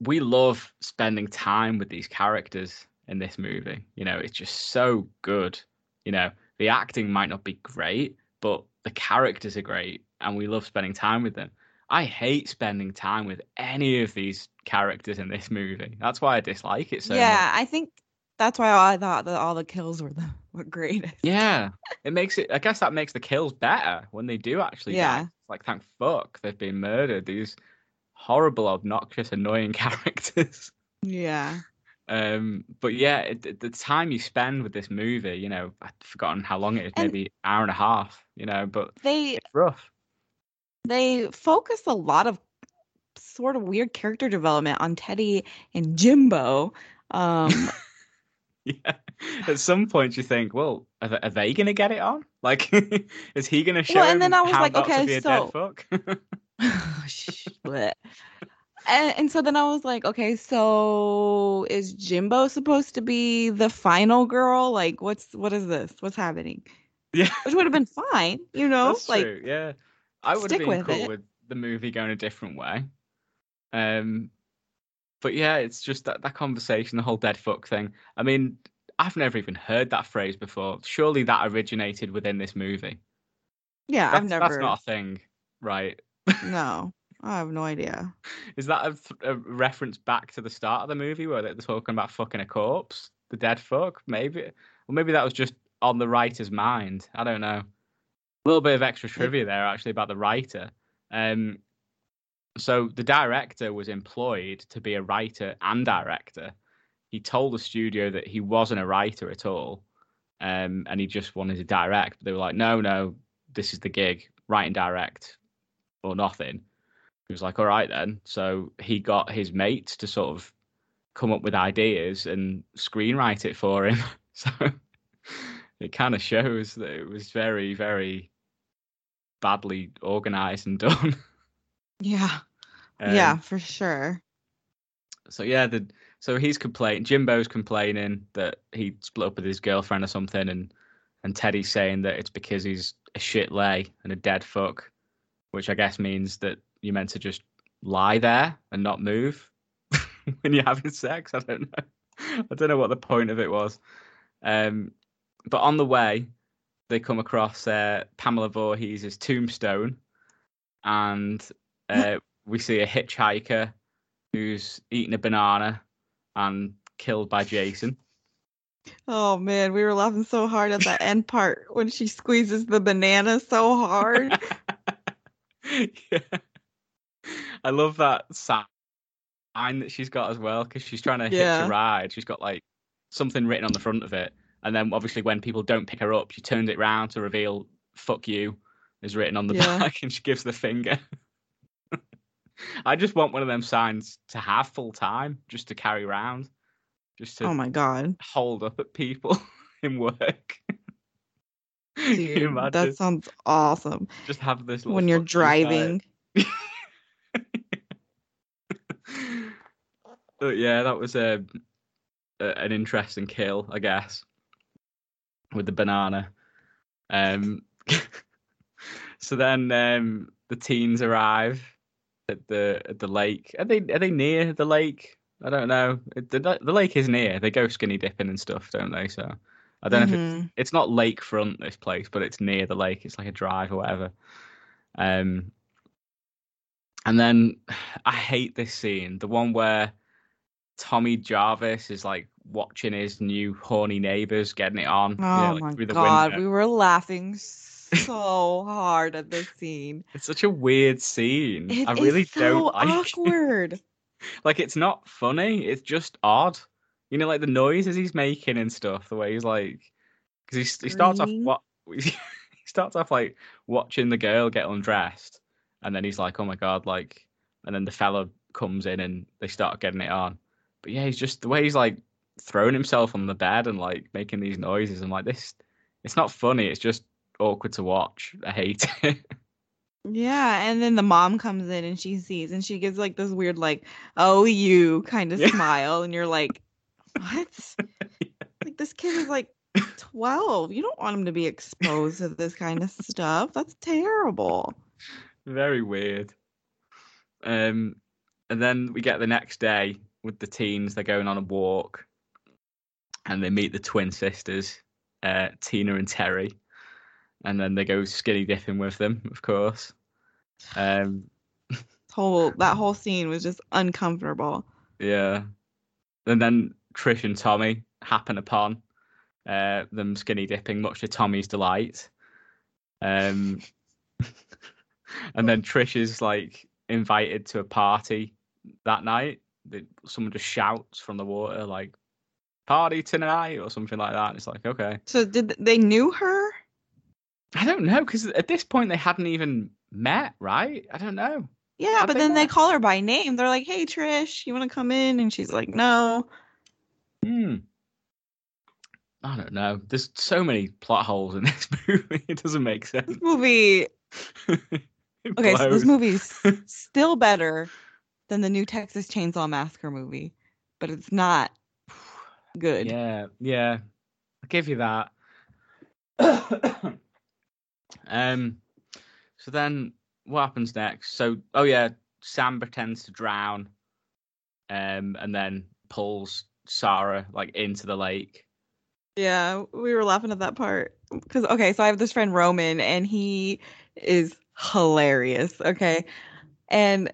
we love spending time with these characters in this movie. You know, it's just so good. You know, the acting might not be great, but the characters are great and we love spending time with them. I hate spending time with any of these characters in this movie. That's why I dislike it so much. yeah, I think that's why I thought that all the kills were the were greatest. Yeah, it makes it. I guess that makes the kills better when they do actually. die. Yeah. It's like thank fuck they've been murdered. These horrible, obnoxious, annoying characters. Yeah. Um, but yeah, it, it- the time you spend with this movie, you know, I've forgotten how long it is. And- Maybe hour and a half. You know, but They it's rough. They focus a lot of sort of weird character development on Teddy and Jimbo. Um Yeah. At some point, you think, well, are they, are they going to get it on? Like, is he going to show Well, and then I was like, okay, so-? Shit. and, and so then I was like, okay, so is Jimbo supposed to be the final girl? Like, what's what is this? What's happening? Yeah, Which would have been fine, you know? that's like, true. Yeah, I would have been with cool it. with the movie going a different way. Um, but yeah, it's just that that conversation, the whole dead fuck thing. I mean, I've never even heard that phrase before. Surely that originated within this movie. yeah, That's, I've never. That's not a thing, right? No, I have no idea. Is that a, th- a reference back to the start of the movie where they're talking about fucking a corpse, the dead fuck? Maybe, or maybe that was just on the writer's mind. I don't know. A little bit of extra trivia there, actually, about the writer. Um, so the director was employed to be a writer and director. He told the studio that he wasn't a writer at all, um, and he just wanted to direct. But they were like, "No, no, this is the gig, write and direct, or nothing." He was like, "All right then." So he got his mates to sort of come up with ideas and screenwrite it for him. So it kind of shows that it was very, very badly organized and done. Yeah, Um, yeah, for sure. So yeah, the so he's complaining. Jimbo's complaining that he split up with his girlfriend or something, and and Teddy's saying that it's because he's a shit lay and a dead fuck, which I guess means that you're meant to just lie there and not move when you're having sex. I don't know. I don't know what the point of it was. Um, but on the way, they come across uh, Pamela Voorhees' tombstone, and uh, we see a hitchhiker who's eating a banana and killed by Jason. Oh man, we were laughing so hard at that end part when she squeezes the banana so hard. yeah. I love that sign that she's got as well because she's trying to hitch Yeah. a ride. She's got like something written on the front of it. And then obviously when people don't pick her up, she turns it round to reveal fuck you is written on the Yeah. back and she gives the finger. I just want one of them signs to have full time just to carry around. Just to oh my god, hold up at people in work. Dude, that sounds awesome. Just have this When you're fuck you sign. driving, but yeah, that was a, a an interesting kill, I guess, with the banana. Um, so then um, the teens arrive at the at the lake. Are they are they near the lake? I don't know. The, the lake is near. They go skinny dipping and stuff, don't they? So I don't know if it's, Mhm. it's not lakefront this place, but it's near the lake. It's like a drive or whatever. Um, and then I hate this scene, the one where Tommy Jarvis is like watching his new horny neighbors getting it on. oh like, my through the god, window. we were laughing so hard at this scene. It's such a weird scene. It I is really so don't like it. awkward. Like it's not funny. It's just odd. You know, like the noises he's making and stuff. The way he's like, because he, he starts off what he starts off like watching the girl get undressed, and then he's like, oh my god, like, and then the fella comes in and they start getting it on. But yeah, he's just the way he's like throwing himself on the bed and like making these noises. I'm like, this. It's not funny. It's just awkward to watch. I hate it. Yeah, and then the mom comes in and she sees and she gives like this weird like oh you kind of Yeah. smile and you're like what? Like this kid is like 12. You don't want him to be exposed to this kind of stuff. That's terrible. Very weird. Um, and then we get the next day with the teens. They're going on a walk, and they meet the twin sisters, uh, Tina and Terry, and then they go skinny dipping with them, of course. Um, Whole that whole scene was just uncomfortable. yeah. And then Trish and Tommy happen upon uh, them skinny dipping, much to Tommy's delight. Um, and then Trish is like invited to a party that night. That Someone just shouts from the water, like, party tonight, or something like that. And it's like, okay. So did they knew her? I don't know, because at this point they hadn't even met, right? I don't know. Yeah, How'd but they then they call her by name. They're like, "Hey Trish, you want to come in?" And she's like, "No." Hmm. I don't know. There's so many plot holes in this movie. It doesn't make sense. This movie Okay, so this movie's still better than the new Texas Chainsaw Massacre movie, but it's not good. Yeah, yeah. I'll give you that. um so then what happens next? So oh yeah, Sam pretends to drown. Um and then pulls Sarah like into the lake. Yeah, we were laughing at that part because okay, so I have this friend Roman, and he is hilarious. Okay, and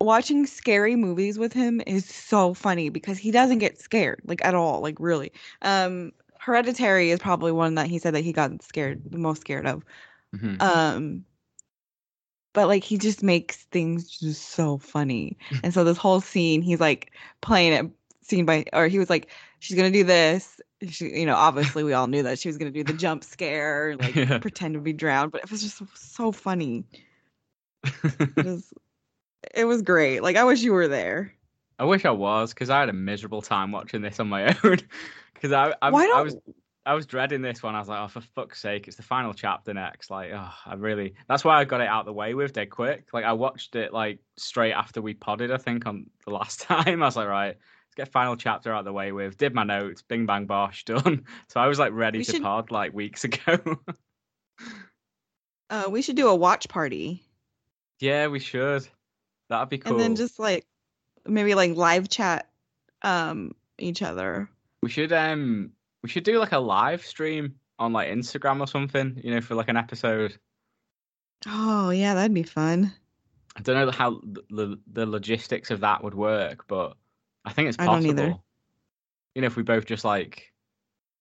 watching scary movies with him is so funny because he doesn't get scared like at all, like really. Um, Hereditary is probably one that he said that he got scared the most scared of. Mhm. Um, but like he just makes things just so funny, and so this whole scene, he's like playing it scene by, or he was like, she's gonna do this. She, you know, obviously we all knew that she was gonna do the jump scare, like Yeah. pretend to be drowned, but it was just so, so funny. It was, it was great. Like I wish you were there. I wish I was because I had a miserable time watching this on my own. Because I, I, Why I was I was dreading this one. I was like, oh, for fuck's sake, it's the final chapter next. Like, oh, I really. That's why I got it out the way with dead quick. Like, I watched it like straight after we podded. I think on the last time. I was like, right, let's get final chapter out of the way with. Did my notes, bing bang bosh, done. So I was like ready We to should- pod like weeks ago. Uh, we should do a watch party, yeah, we should. That'd be cool. and then just like maybe like live chat um each other. We should um we should do like a live stream on like Instagram or something. You know, for like an episode. Oh yeah, that'd be fun. I don't know how the the logistics of that would work, but I think it's I possible. don't either. You know, if we both just like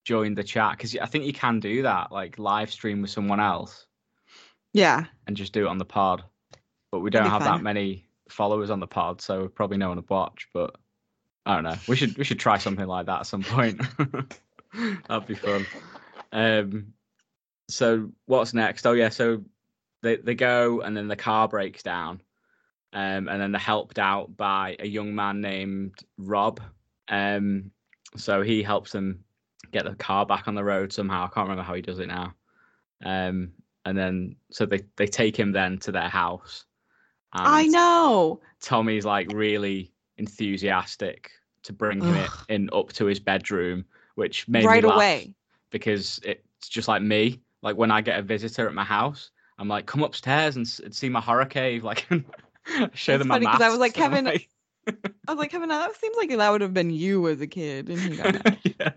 joined the chat, because I think you can do that, like live stream with someone else Yeah, and just do it on the pod. But we don't have that many followers on the pod, so probably no one would watch. But I don't know. We should we should try something like that at some point. That'd be fun. Um, so what's next? Oh yeah, so they they go and then the car breaks down, um, and then they're helped out by a young man named Rob. Um, so he helps them get the car back on the road somehow. I can't remember how he does it now. Um, and then so they they take him then to their house. I know. Tommy's like really enthusiastic to bring him in up to his bedroom, which made Right me laugh away. because it's just like me. Like when I get a visitor at my house, I'm like, come upstairs and, s- and see my horror cave. Like, show That's them my 'cause I was like, Kevin, I was like, Kevin, that seems like that would have been you as a kid. And he got yeah.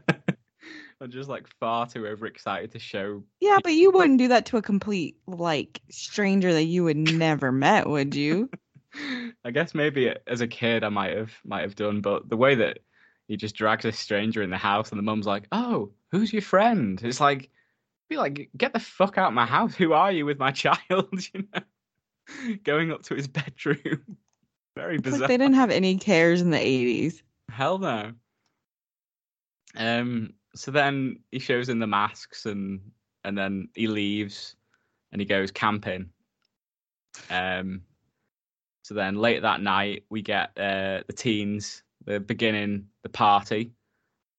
I'm just like far too overexcited to show. yeah, but you wouldn't do that to a complete like stranger that you would never met, would you? I guess maybe as a kid I might have might have done, but the way that he just drags a stranger in the house and the mum's like, "Oh, who's your friend?" It's like, be like, get the fuck out of my house. Who are you with my child? You know, going up to his bedroom. Very bizarre. like they didn't have any cares in the eighties. Hell no. Um. So then he shows in the masks and and then he leaves and he goes camping. Um. So then late that night we get uh the teens. They're beginning the party.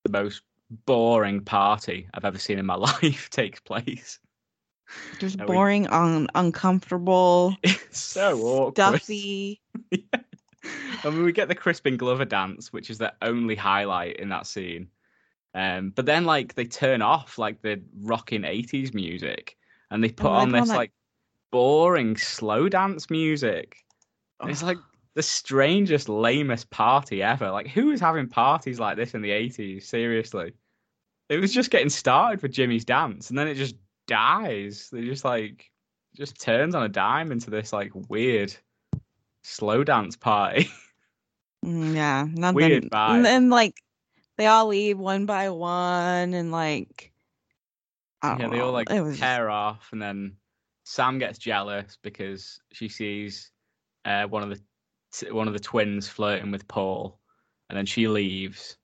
The most boring party I've ever seen in my life takes place. Just Are we- boring, un- uncomfortable, It's so awkward. stuffy. I mean, we get the Crispin Glover dance, which is the only highlight in that scene. Um, but then, like, they turn off like the rocking '80s music, and they put Oh, on this like- like boring slow dance music. And It's like the strangest, lamest party ever. Like, who was having parties like this in the '80s? Seriously, it was just getting started with Jimmy's dance, and then it just dies. They just like just turns on a dime into this like weird slow dance party. Mm, yeah, nothing. Weird And vibe. then like they all leave one by one, and like yeah, they all like was pair off, and then Sam gets jealous because she sees uh, one of the t- one of the twins flirting with Paul, and then she leaves.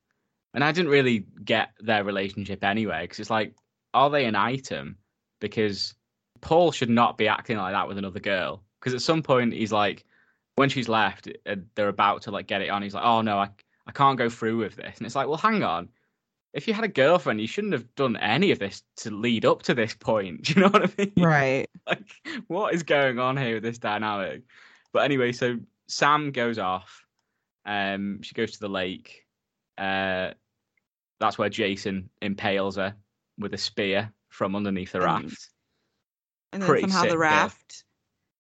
And I didn't really get their relationship anyway, because it's like, are they an item? Because Paul should not be acting like that with another girl. Because at some point he's like, when she's left, uh, they're about to like get it on. He's like, oh no, I I can't go through with this. And it's like, well, hang on. If you had a girlfriend, you shouldn't have done any of this to lead up to this point. Do you know what I mean? right. like what is going on here with this dynamic but anyway so sam goes off Um, she goes to the lake. Uh, that's where Jason impales her with a spear from underneath the raft. And then Pretty somehow the raft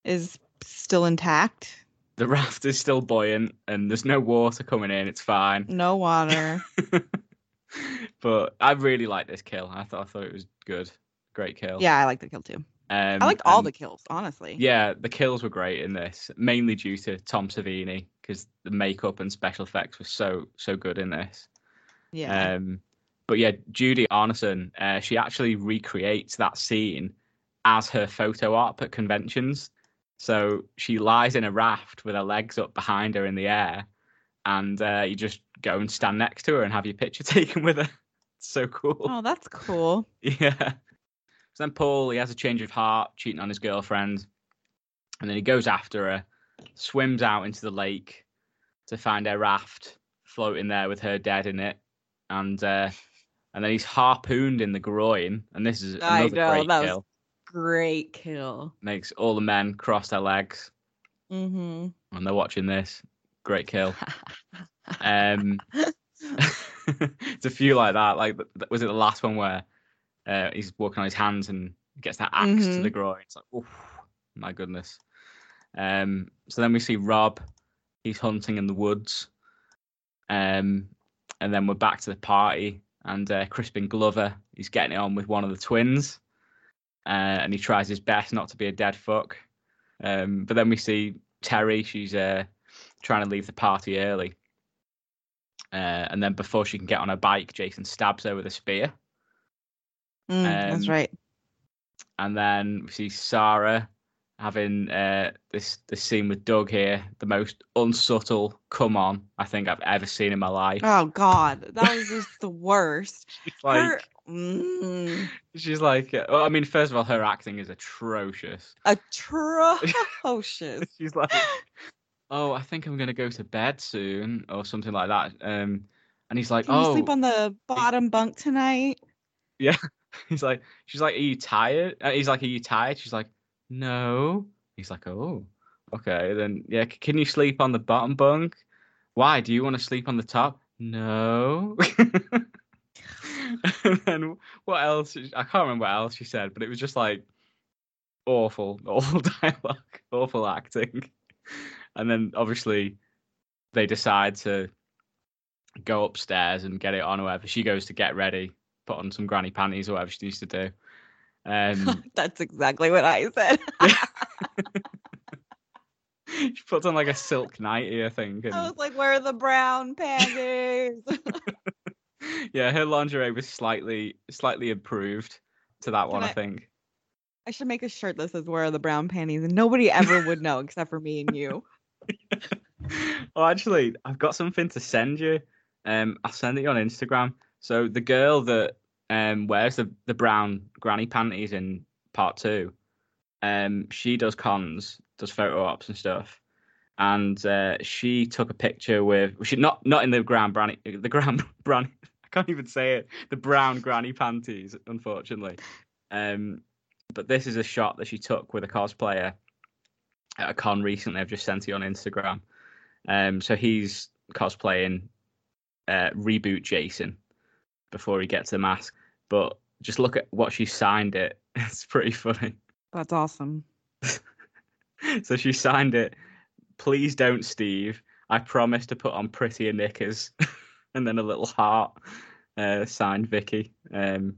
is still intact. The raft is still buoyant, and there's no water coming in. It's fine. No water. but I really like this kill. I thought I thought it was good. Great kill. yeah, I like the kill too. Um, I liked all and- the kills, honestly. Yeah, the kills were great in this, mainly due to Tom Savini because the makeup and special effects were so so good in this. Yeah. Um, but yeah, Judie Aronson, uh, she actually recreates that scene as her photo op at conventions. So she lies in a raft with her legs up behind her in the air, and uh, you just go and stand next to her and have your picture taken with her. It's so cool. oh, that's cool. Yeah. So then Paul, he has a change of heart, cheating on his girlfriend, and then he goes after her, swims out into the lake to find her raft floating there with her dead in it, and uh, and then he's harpooned in the groin, and this is I another know, great that was- kill. Great kill. Makes all the men cross their legs Mm-hmm. when they're watching this. Great kill. Um, it's a few like that. Like, was it the last one where uh, he's walking on his hands and gets that axe to Mhm. the groin? It's like, oh my goodness. Um, so then we see Rob. He's hunting in the woods. Um, and then we're back to the party, and uh, Crispin Glover. He's getting it on with one of the twins, uh, and he tries his best not to be a dead fuck. Um, but then we see Terry. She's uh, trying to leave the party early. Uh, and then before she can get on her bike, Jason stabs her with a spear. Mm, that's Um, right. And then we see Sarah having uh, this this scene with Doug here, the most unsubtle come on I think I've ever seen in my life. Oh God, that was just the worst. She's like, Her, mm, she's like, uh, well, I mean, first of all, her acting is atrocious. atrocious. She's like, oh, I think I'm gonna go to bed soon, or something like that. Um, and he's like, Can you oh, sleep on the bottom bunk tonight? Yeah. He's like, she's like, are you tired? Uh, he's like, are you tired? She's like, no. He's like, oh, okay. Then yeah, can you sleep on the bottom bunk? Why? Do you want to sleep on the top? No. and then what else? I can't remember what else she said, but it was just like awful, awful dialogue, awful acting. And then obviously they decide to go upstairs and get it on or whatever. She goes to get ready, put on some granny panties or whatever she needs to do. Um, That's exactly what I said. she puts on like a silk nightie, I think. And I was like, "Where are the brown panties?" yeah, her lingerie was slightly slightly improved to that one, I, I- think. I should make a shirt that says "Where are the brown panties?" and nobody ever would know except for me and you. well, actually, I've got something to send you. Um, I'll send it you on Instagram. So the girl that um wears the, the brown granny panties in part two, um, she does cons, does photo ops and stuff. And uh, she took a picture with she not not in the brown granny the brown I can't even say it the brown granny panties unfortunately. Um, but this is a shot that she took with a cosplayer at a con recently. I've just sent it on Instagram. Um, so he's cosplaying uh, reboot Jason before he gets the mask. But just look at what she signed it. It's pretty funny. That's awesome. so she signed it. Please don't, Steve. I promise to put on prettier knickers, and then a little heart. Uh, signed Vicky. Um,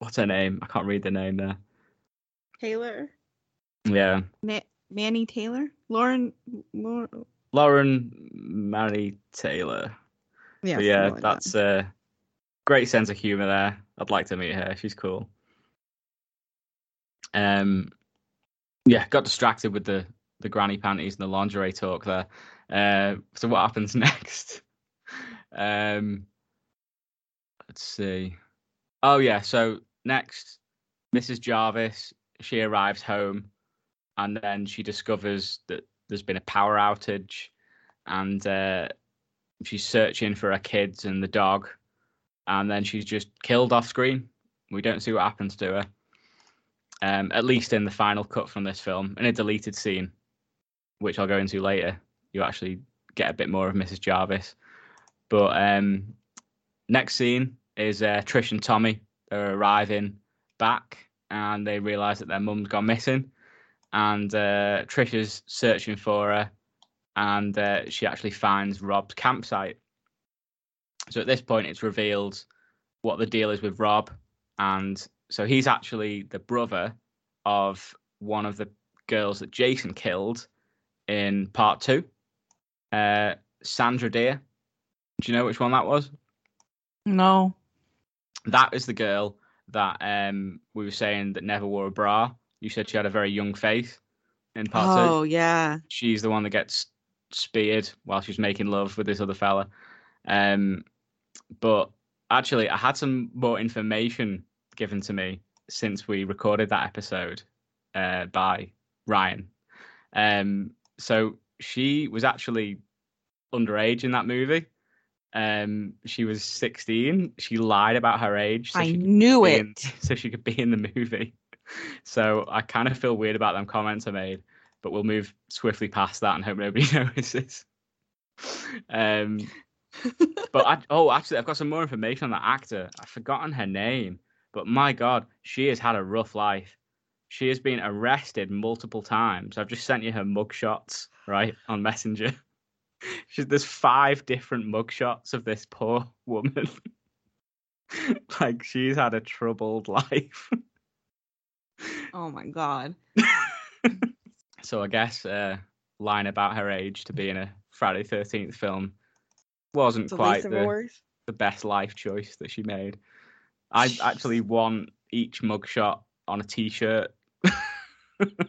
what's her name? I can't read the name there. Taylor, Yeah, Ma- Manny Taylor, Lauren, Lauren. Lauren Mary Taylor. Yeah, But yeah, something like that. that's a great sense of humor there. I'd like to meet her. She's cool. Um, yeah, got distracted with the the granny panties and the lingerie talk there. Uh, so what happens next? Um, let's see. Oh yeah, so next, Mrs. Jarvis she arrives home, and then she discovers that there's been a power outage, and uh, she's searching for her kids and the dog, and then she's just killed off screen. We don't see what happens to her. Um, at least in the final cut from this film, in a deleted scene, which I'll go into later. You actually get a bit more of Mrs. Jarvis. But um, next scene is uh, Trish and Tommy They're arriving back, and they realise that their mum's gone missing, and uh, Trish is searching for her, and uh, she actually finds Rob's campsite. So at this point, it's revealed what the deal is with Rob, and so he's actually the brother of one of the girls that Jason killed in part two. Uh, Sandra Dier. Do you know which one that was? No. That is the girl that um we were saying that never wore a bra. You said she had a very young face in part two. Oh yeah. She's the one that gets speared while she's making love with this other fella. Um, but actually, I had some more information given to me since we recorded that episode uh, by Ryan. Um, so she was actually underage in that movie. Um, she was 16. She lied about her age. So I she knew it. in- so she could be in the movie. So I kind of feel weird about them comments I made, but we'll move swiftly past that and hope nobody notices. Um, but I, oh, actually, I've got some more information on that actor. I've forgotten her name, but my God, she has had a rough life. She has been arrested multiple times. I've just sent you her mugshots, right, on Messenger. She's, there's five different mugshots of this poor woman. like she's had a troubled life. Oh my god. So I guess uh, lying about her age to be in a Friday Thirteenth film wasn't the quite the, the best life choice that she made. I actually want each mugshot on a T-shirt.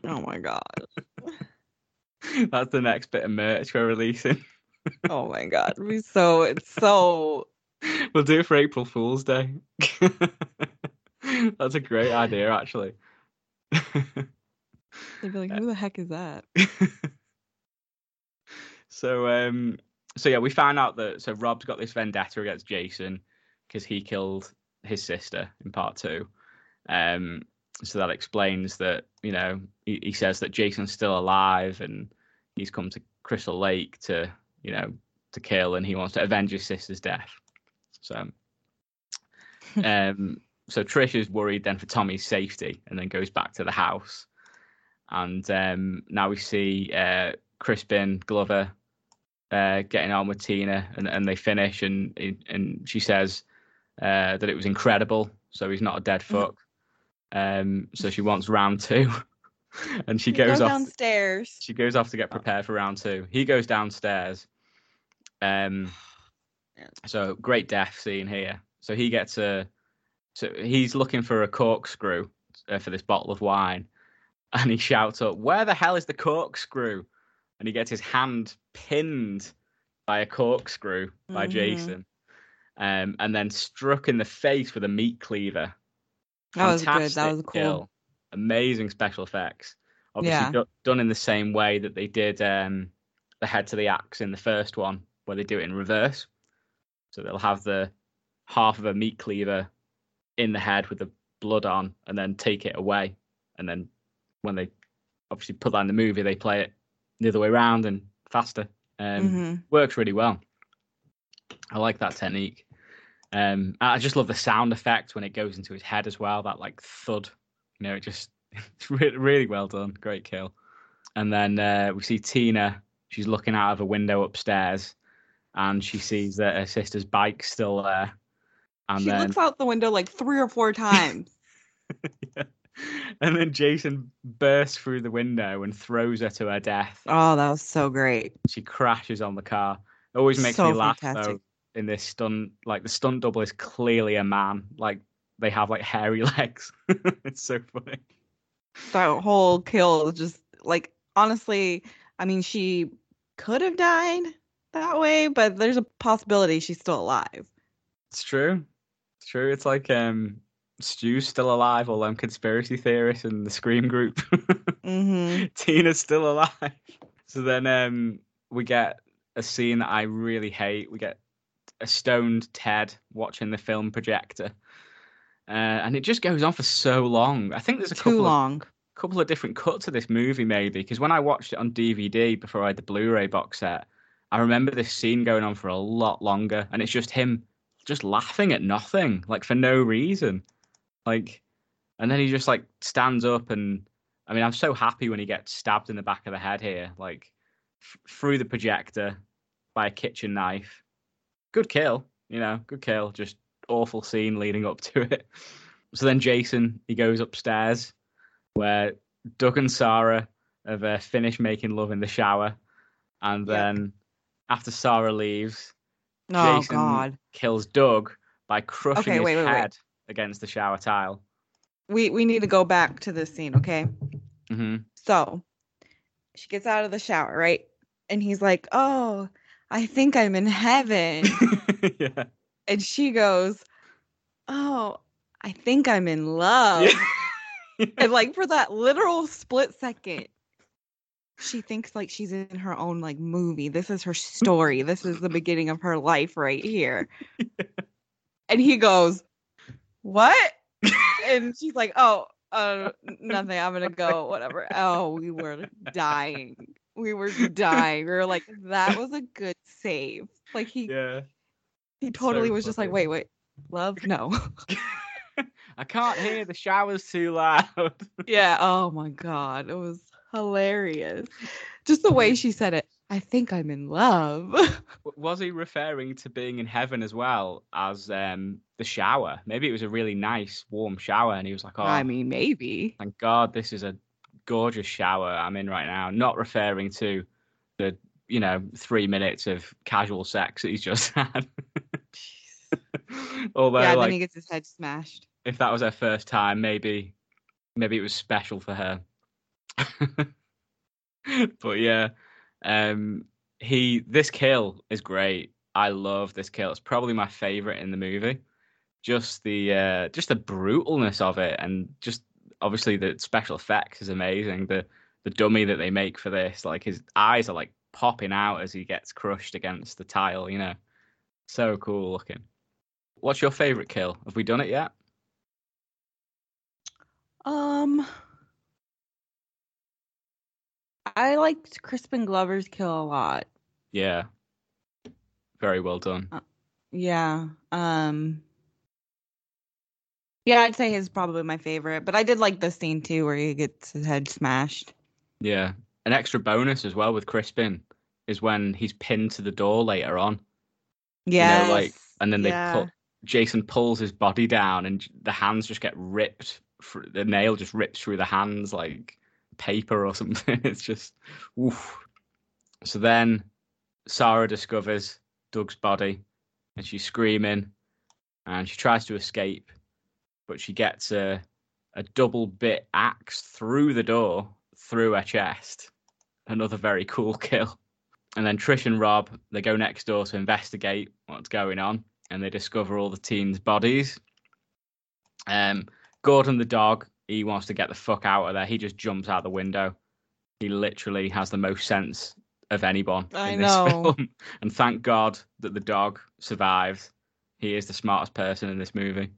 Oh my god. That's the next bit of merch we're releasing. Oh my god. We so it's so we'll do it for April Fool's Day. That's a great idea, actually. they'd be like, who the heck is that? so um so yeah we found out that so rob's got this vendetta against jason because he killed his sister in part two um so that explains that you know he, he says that jason's still alive and he's come to crystal lake to you know to kill and he wants to avenge his sister's death so um so trish is worried then for tommy's safety and then goes back to the house and um now we see uh crispin glover uh, getting on with Tina, and, and they finish, and and she says uh, that it was incredible. So he's not a dead fuck. Um, so she wants round two, and she goes Go off. downstairs. She goes off to get prepared for round two. He goes downstairs. Um, so great death scene here. So he gets a. So he's looking for a corkscrew uh, for this bottle of wine, and he shouts up, "Where the hell is the corkscrew?" And he gets his hand pinned by a corkscrew by Mhm. Jason, um, and then struck in the face with a meat cleaver. That was good. That was cool. kill. Amazing special effects. Obviously Yeah. do- done in the same way that they did um, the head to the axe in the first one, where they do it in reverse. So they'll have the half of a meat cleaver in the head with the blood on, and then take it away. And then when they obviously put that in the movie, they play it the other way around and faster. Um, Mhm. Works really well. I like that technique. Um, I just love the sound effect when it goes into his head as well. That like thud, you know, it just it's really, really well done. Great kill. And then uh, we see Tina. She's looking out of a window upstairs, and she sees that her sister's bike's still there. And she then, looks out the window like three or four times. and then Jason bursts through the window and throws her to her death. oh, that was so great. She crashes on the car. It always makes So me laugh fantastic. though. In this stunt, like the stunt double is clearly a man. Like they have like hairy legs. it's so funny. That whole kill just like honestly, I mean, she could have died that way, but there's a possibility she's still alive. It's true. It's true. It's like um Stu's still alive, all them conspiracy theorists and the Scream group. Mm-hmm. Tina's still alive. So then um we get a scene that I really hate. We get a stoned Ted watching the film projector. Uh, and it just goes on for so long. I think there's a Too couple of couple of different cuts of this movie maybe because when I watched it on DVD before I had the Blu-ray box set, I remember this scene going on for a lot longer, and it's just him just laughing at nothing, like for no reason. Like, and then he just like stands up, and I mean, I'm so happy when he gets stabbed in the back of the head here, like f- through the projector by a kitchen knife. Good kill, you know, good kill. Just awful scene leading up to it. So then Jason, he goes upstairs where Doug and Sarah have uh, finished making love in the shower, and Yep. then after Sarah leaves, Oh Jason God. kills Doug by crushing Okay, his wait, wait, wait. head against the shower tile. We we need to go back to this scene, okay? hmm So she gets out of the shower, right? And he's like, Oh, I think I'm in heaven. yeah. And she goes, Oh, I think I'm in love. And like for that literal split second, she thinks like she's in her own like movie. This is her story. This is the beginning of her life right here. And he goes, What? And she's like, Oh, uh, nothing. I'm gonna go, whatever. Oh, we were dying. We were dying. We were like, that was a good save. Like he yeah. He totally so was just like, wait, wait, love? No. I can't hear the shower's too loud. yeah. Oh my god. It was hilarious. Just the way she said it. I think I'm in love. Was he referring to being in heaven as well as um, the shower? Maybe it was a really nice, warm shower, and he was like, "Oh, I mean, maybe. thank God, this is a gorgeous shower I'm in right now." Not referring to the, you know, three minutes of casual sex that he's just had. Although, yeah, like, then he gets his head smashed. if that was her first time, maybe, maybe it was special for her. but yeah, um, he this kill is great. I love this kill. It's probably my favorite in the movie. Just the uh, just the brutalness of it, and just obviously the special effects is amazing. The the dummy that they make for this, like his eyes are like popping out as he gets crushed against the tile. You know, so cool looking. What's your favorite kill? Have we done it yet? Um I liked Crispin Glover's kill a lot. Yeah. Very well done. Yeah. Um Yeah, I'd say his probably my favorite, but I did like the scene too where he gets his head smashed. Yeah. An extra bonus as well with Crispin is when he's pinned to the door later on. Yeah. know, like, And then they Yeah. put Jason pulls his body down and the hands just get ripped. The nail just rips through the hands like paper or something. It's just, oof. So then Sarah discovers Doug's body and she's screaming and she tries to escape, but she gets a, a double bit axe through the door, through her chest. Another very cool kill. And then Trish and Rob, they go next door to investigate what's going on and they discover all the teens' bodies. Um, Gordon the dog, he wants to get the fuck out of there. He just jumps out the window. He literally has the most sense of anyone I in this know. film. And thank God that the dog survived. He is the smartest person in this movie.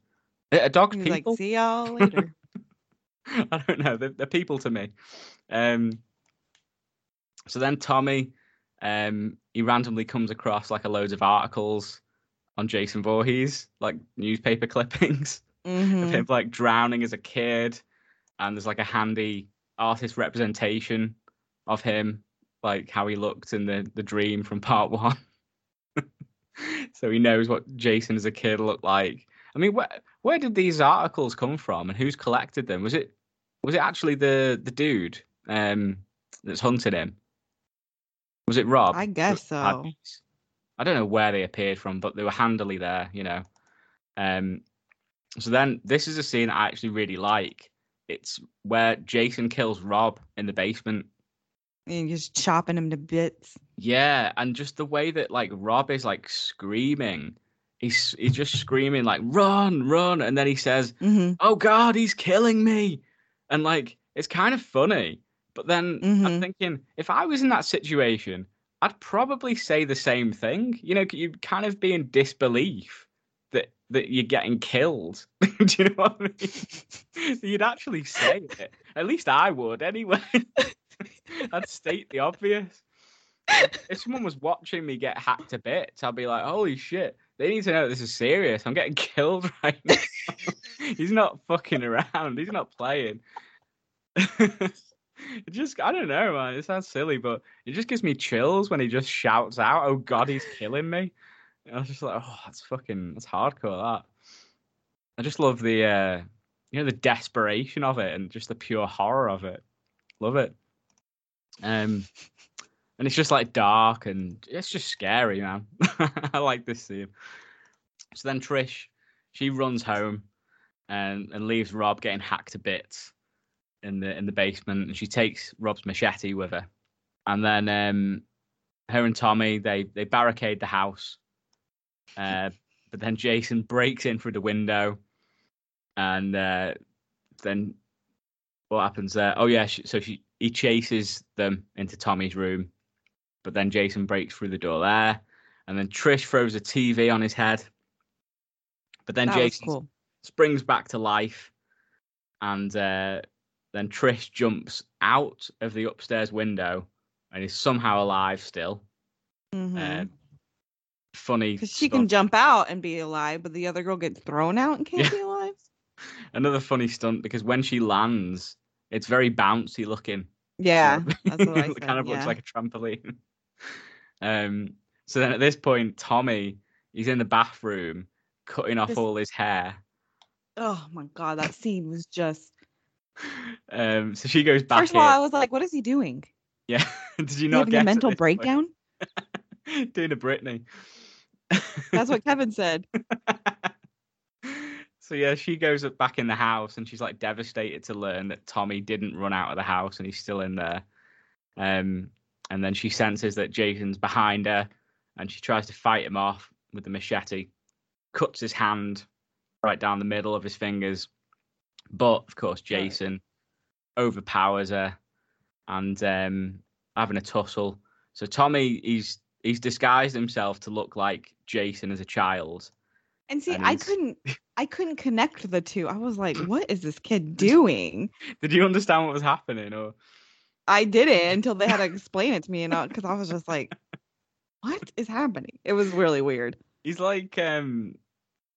Are dogs He's like, see y'all later. I don't know. They're, they're people to me. Um, so then Tommy, um, he randomly comes across like a loads of articles on Jason Voorhees, like newspaper clippings of Mhm. him like drowning as a kid, and there's like a handy artist representation of him, like how he looked in the the dream from part one. so he knows what Jason as a kid looked like. I mean, where where did these articles come from, and who's collected them? Was it was it actually the the dude um, that's hunting him? Was it Rob? I guess so. I don't know where they appeared from, but they were handily there, you know. Um, so then this is a scene I actually really like. It's where Jason kills Rob in the basement. And just chopping him to bits. Yeah, and just the way that like Rob is like screaming. He's he's just screaming like run, run, and then he says, hmm "Oh God, he's killing me," and like it's kind of funny. But then I'm Mhm. thinking, if I was in that situation, I'd probably say the same thing. You know, you'd kind of be in disbelief that that you're getting killed. Do you know what I mean? you'd actually say it. At least I would, anyway. I'd state the obvious. if someone was watching me get hacked to bits, I'd be like, holy shit, they need to know this is serious. I'm getting killed right now. He's not fucking around. He's not playing. It just, I don't know, man. It sounds silly, but it just gives me chills when he just shouts out, oh God, he's killing me. And I was just like, oh, that's fucking, that's hardcore, that. I just love the, uh, you know, the desperation of it and just the pure horror of it. Love it. Um, and it's just like dark and it's just scary, man. I like this scene. So then Trish, she runs home and and leaves Rob getting hacked to bits in the in the basement, and she takes Rob's machete with her. And then um, her and Tommy they they barricade the house. Uh, but then Jason breaks in through the window, and uh, then what happens there? Oh yeah, she, so she he chases them into Tommy's room, but then Jason breaks through the door there, and then Trish throws a TV on his head. But then That Jason cool. springs back to life, and uh, then Trish jumps out of the upstairs window and is somehow alive still. Uh, funny. Because she can jump out and be alive, but the other girl gets thrown out and can't Yeah. be alive. Another funny stunt because when she lands, it's very bouncy looking. Yeah, that's what I it said. kind of yeah. looks like a trampoline. um. So then at this point, Tommy he's in the bathroom cutting off This- all his hair. oh my god, that scene was just. Um. So she goes back First of all, I was like, "What is he doing? Yeah. Did you not get a mental breakdown?" Doing a Britney. That's what Kevin said. so yeah, she goes back in the house and she's like devastated to learn that Tommy didn't run out of the house and he's still in there. Um, and then she senses that Jason's behind her and she tries to fight him off with the machete, cuts his hand right down the middle of his fingers. But of course, Right. Jason overpowers her and um, having a tussle. So Tommy, he's he's disguised himself to look like Jason as a child. And see, And I couldn't, I couldn't connect the two. I was like, "What is this kid doing?" Did you understand what was happening, or I didn't until they had to explain it to me, and because I was just like, "What is happening?" It was really weird. he's like um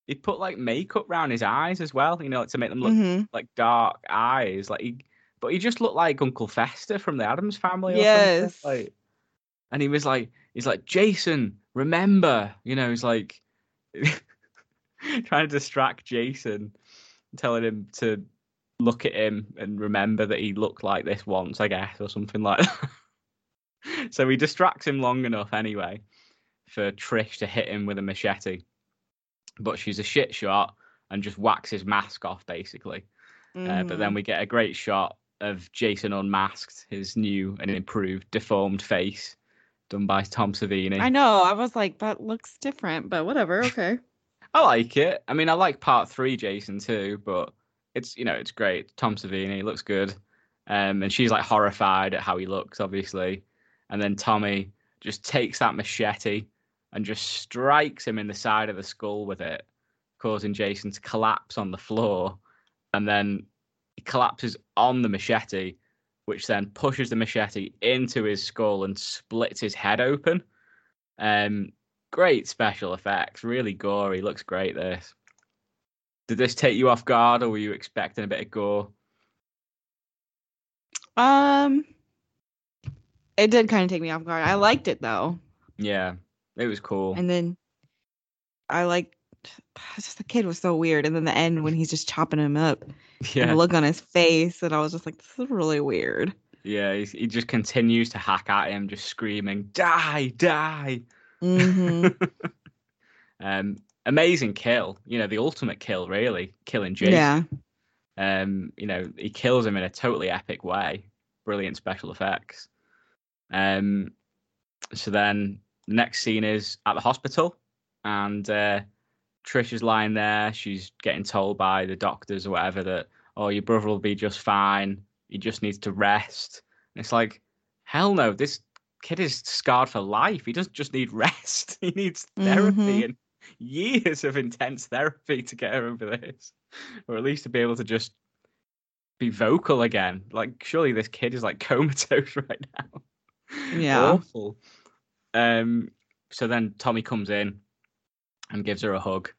he put like makeup around his eyes as well, you know, to make them look Mhm. like dark eyes, like he, but he just looked like Uncle Fester from the Addams Family. Or Yes. something. like, and he was like, he's like Jason, remember, you know, he's like trying to distract Jason, telling him to look at him and remember that he looked like this once, I guess, or something like that. so he distracts him long enough anyway for Trish to hit him with a machete. But she's a shit shot and just whacks his mask off, basically. Uh, but then we get a great shot of Jason unmasked, his new and improved deformed face, done by Tom Savini. I know. I was like, "That looks different," but whatever. Okay. I like it. I mean, I like part three, Jason too, but it's you know it's great. Tom Savini looks good, um, and she's like horrified at how he looks, obviously. And then Tommy just takes that machete and just strikes him in the side of the skull with it, causing Jason to collapse on the floor. And then he collapses on the machete, which then pushes the machete into his skull and splits his head open. Um, great special effects, really gory. Looks great. This. Did this take you off guard, or were you expecting a bit of gore? Um, it did kind of take me off guard. I liked it though, Yeah, it was cool. and then I like just the kid was so weird. And then the end when he's just chopping him up, and yeah, the look on his face, and I was just like, "This is really weird." yeah. He's, he just continues to hack at him, just screaming, "Die, die!" hmm um, amazing kill. You know, the ultimate kill, really, killing Jason. Yeah. Um, you know, he kills him in a totally epic way. Brilliant special effects. Um, so then the next scene is at the hospital, and uh, Trish is lying there. She's getting told by the doctors or whatever that, oh, your brother will be just fine. He just needs to rest. And it's like, hell no, this kid is scarred for life. He doesn't just need rest. He needs therapy Mhm. and years of intense therapy to get over this, or at least to be able to just be vocal again. Like, surely this kid is like comatose right now. Yeah. Awful. Um, so then Tommy comes in and gives her a hug,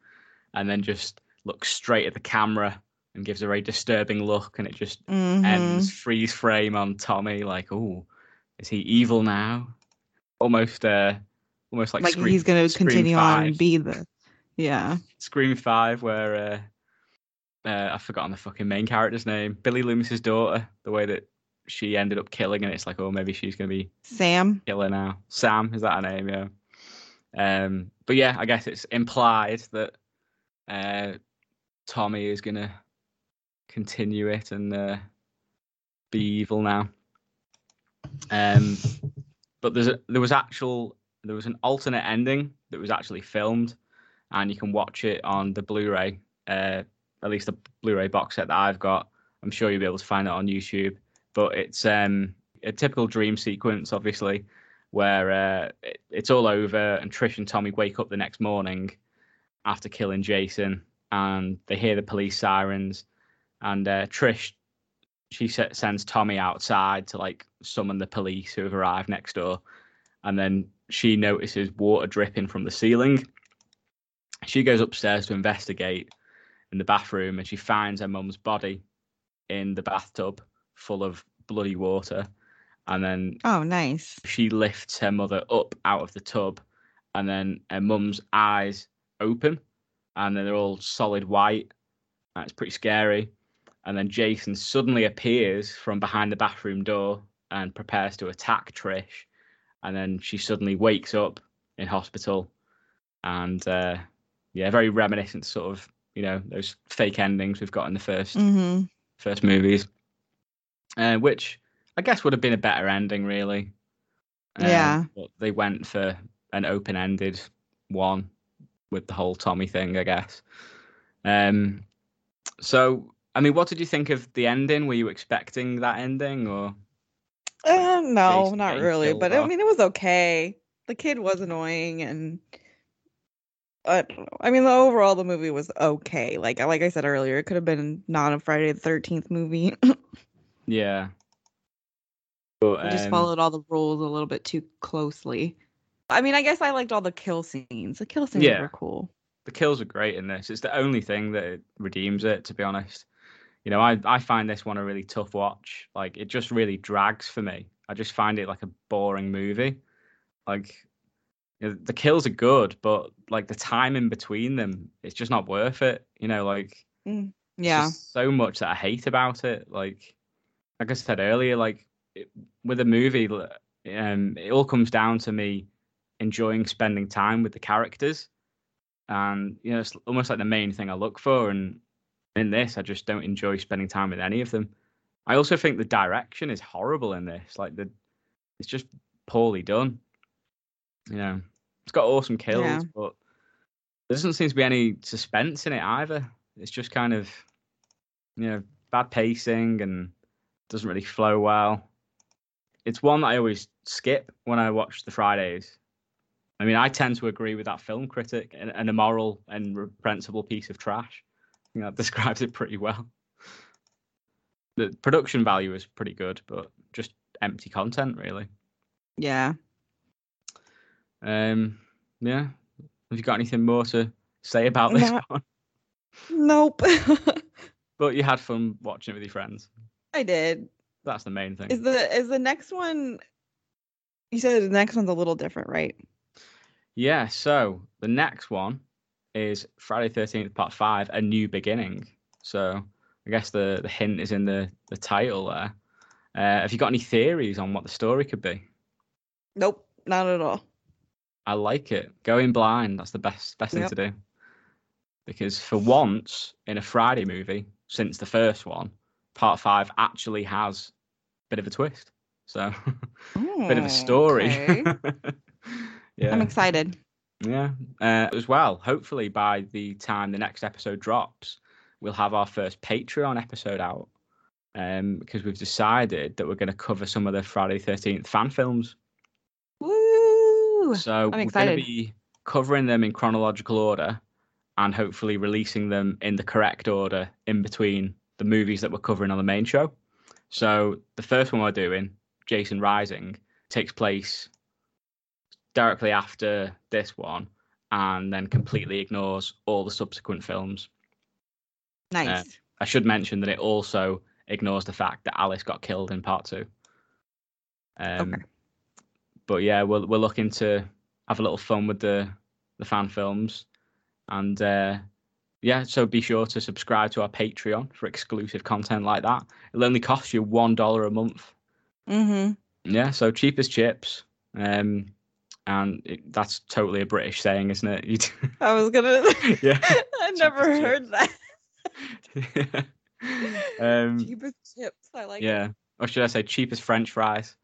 and then just looks straight at the camera and gives a very disturbing look, and it just Mhm. ends freeze frame on Tommy, like, oh, is he evil now? Almost, uh, almost like, Like, Scream- he's gonna Scream continue on and be the yeah. Scream Five, where uh, uh, I've forgotten the fucking main character's name, Billy Loomis's daughter. The way that she ended up killing, and it's like, oh, maybe she's gonna be Sam. killer now. Sam is that her name? Yeah. Um, but yeah, I guess it's implied that uh, Tommy is gonna continue it and uh, be evil now. Um, but there's a, there was actual there was an alternate ending that was actually filmed, and you can watch it on the Blu-ray. Uh, at least the Blu-ray box set that I've got. I'm sure you'll be able to find it on YouTube. But it's um, a typical dream sequence, obviously, where uh, it, it's all over, and Trish and Tommy wake up the next morning after killing Jason, and they hear the police sirens, and uh, Trish she se- sends Tommy outside to like summon the police who have arrived next door, and then she notices water dripping from the ceiling. She goes upstairs to investigate in the bathroom, and she finds her mum's body in the bathtub full of bloody water, and then Oh, nice. she lifts her mother up out of the tub, and then her mum's eyes open, and then they're all solid white. That's pretty scary. And then Jason suddenly appears from behind the bathroom door and prepares to attack Trish. And then she suddenly wakes up in hospital, and uh, yeah, very reminiscent, sort of you know those fake endings we've got in the 1st hmm first movies, uh, which I guess would have been a better ending, really. Um, Yeah. But they went for an open ended one with the whole Tommy thing, I guess. Um, so, I mean, what did you think of the ending? Were you expecting that ending or? Uh, no, Jason not really. But I mean, it was okay. The kid was annoying, and I. I mean, the overall the movie was okay. Like like I said earlier, it could have been not a Friday the Thirteenth movie. Yeah. But It just um, followed all the rules a little bit too closely. I mean, I guess I liked all the kill scenes. The kill scenes Yeah. were cool. the kills are great in this. It's the only thing that redeems it, to be honest. You know, I, I find this one a really tough watch. Like, it just really drags for me. I just find it like a boring movie. Like, you know, the kills are good, but like the time in between them, it's just not worth it. You know, like, there's Yeah. so much that I hate about it. Like, like I said earlier, like it, with a movie, um, it all comes down to me enjoying spending time with the characters, and you know, it's almost like the main thing I look for. And in this, I just don't enjoy spending time with any of them. I also think the direction is horrible in this. Like the, it's just poorly done. You know, it's got awesome kills, Yeah. but there doesn't seem to be any suspense in it either. It's just kind of, you know, bad pacing and doesn't really flow well. It's one that I always skip when I watch the Fridays. I mean, I tend to agree with that film critic, an, an immoral and reprehensible piece of trash. I think that describes it pretty well. The production value is pretty good, but just empty content, really. Yeah. Um, yeah. Have you got anything more to say about this No. one? Nope. But you had fun watching it with your friends. I did. That's the main thing. Is the is the next one? You said the next one's a little different, right? Yeah, so the next one is Friday Thirteenth Part Five: A New Beginning. So I guess the the hint is in the the title there. Uh, have you got any theories on what the story could be? Nope, not at all. I like it. Going blind, that's the best best thing Yep. to do. Because for once in a Friday movie, since the first one, Part Five actually has a bit of a twist. So a bit of a story. Okay. yeah. I'm excited. Yeah. Uh, as well, hopefully by the time the next episode drops, we'll have our first Patreon episode out. Um, because we've decided that we're going to cover some of the Friday Thirteenth fan films. Woo! So I'm we're going excited. to be covering them in chronological order, and hopefully releasing them in the correct order in between the movies that we're covering on the main show. So the first one we're doing, Jason Rising, takes place directly after this one, and then completely ignores all the subsequent films. Nice. I should mention that it also ignores the fact that Alice got killed in part two. Um, Okay. But yeah, we're we're looking to have a little fun with the the fan films, and uh, yeah, so be sure to subscribe to our Patreon for exclusive content like that. It'll only cost you one dollar a month. mm-hmm. Yeah, so cheap as chips. Um, and it, that's totally a British saying, isn't it? I was gonna. Yeah. I never Cheapest heard that. um, Cheapest chips. I like. it. yeah, or should I say cheapest French fries?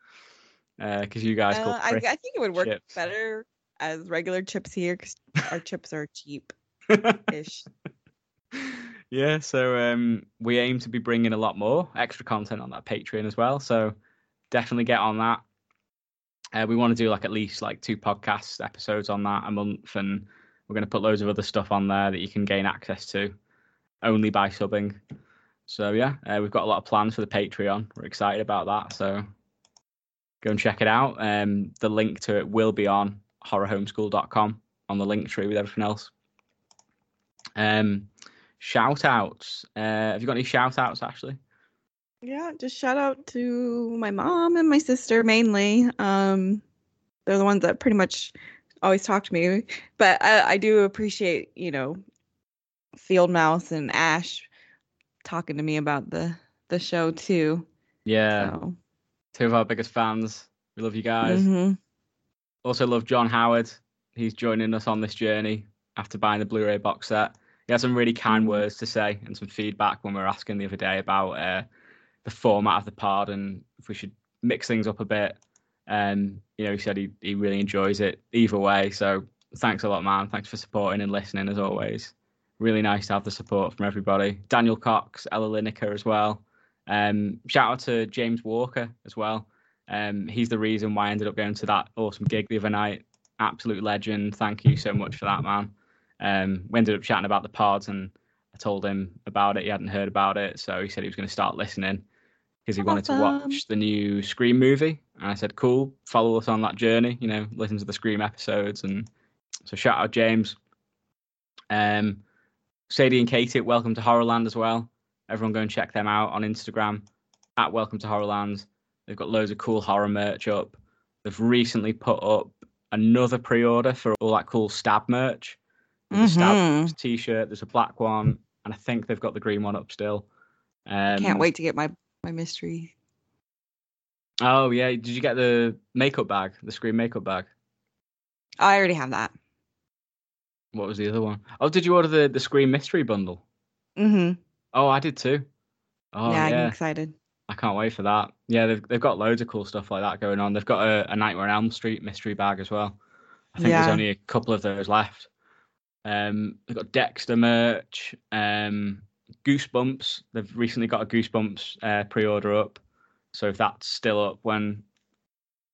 Because you guys Uh, call I, I think it would work chips. better as regular chips here because our chips are cheap ish. yeah, so um, we aim to be bringing a lot more extra content on that Patreon as well. So definitely get on that. Uh, we want to do like at least like two podcast episodes on that a month, and we're going to put loads of other stuff on there that you can gain access to only by subbing. So yeah, uh, we've got a lot of plans for the Patreon. We're excited about that. So go and check it out. Um, the link to it will be on horrorhomeschool.com on the link tree with everything else. Um, shout outs. Uh, have you got any shout outs, Ashley? Yeah, just shout out to my mom and my sister mainly. Um, they're the ones that pretty much always talk to me. But I, I do appreciate, you know, Field Mouse and Ash talking to me about the the show too. Yeah, So, two of our biggest fans. We love you guys. mhm. Also love John Howard. He's joining us on this journey after buying the Blu-ray box set. He had some really kind words to say and some feedback when we were asking the other day about uh, the format of the pod and if we should mix things up a bit. Um, you know, he said he, he really enjoys it either way. So thanks a lot, man. Thanks for supporting and listening as always. Really nice to have the support from everybody. Daniel Cox, Ella Lineker as well. Um, shout out to James Walker as well. Um, he's the reason why I ended up going to that awesome gig the other night. Absolute legend. Thank you so much for that, man. Um, we ended up chatting about the pods, and I told him about it. He hadn't heard about it, so he said he was going to start listening because he wanted to watch the new Scream movie. And I said, "Cool, follow us on that journey. You know, listen to the Scream episodes." And so shout out James. Um, Sadie and Katie, welcome to Horrorland as well. Everyone go and check them out on Instagram at Welcome to Horrorland. They've got loads of cool horror merch up. They've recently put up another pre-order for all that cool stab merch. There's a stab t-shirt, there's a black one, and I think they've got the green one up still. Um, Can't wait to get my my mystery. Oh yeah, did you get the makeup bag, the screen makeup bag? I already have that. What was the other one? Oh, did you order the the Scream mystery bundle? Mm-hmm. Oh, I did too. Oh yeah, yeah, I'm excited. I can't wait for that. Yeah, they've they've got loads of cool stuff like that going on. They've got a, a Nightmare on Elm Street mystery bag as well. I think there's only a couple of those left. Um, they've got Dexter merch, um, Goosebumps. They've recently got a Goosebumps uh, pre-order up, so if that's still up when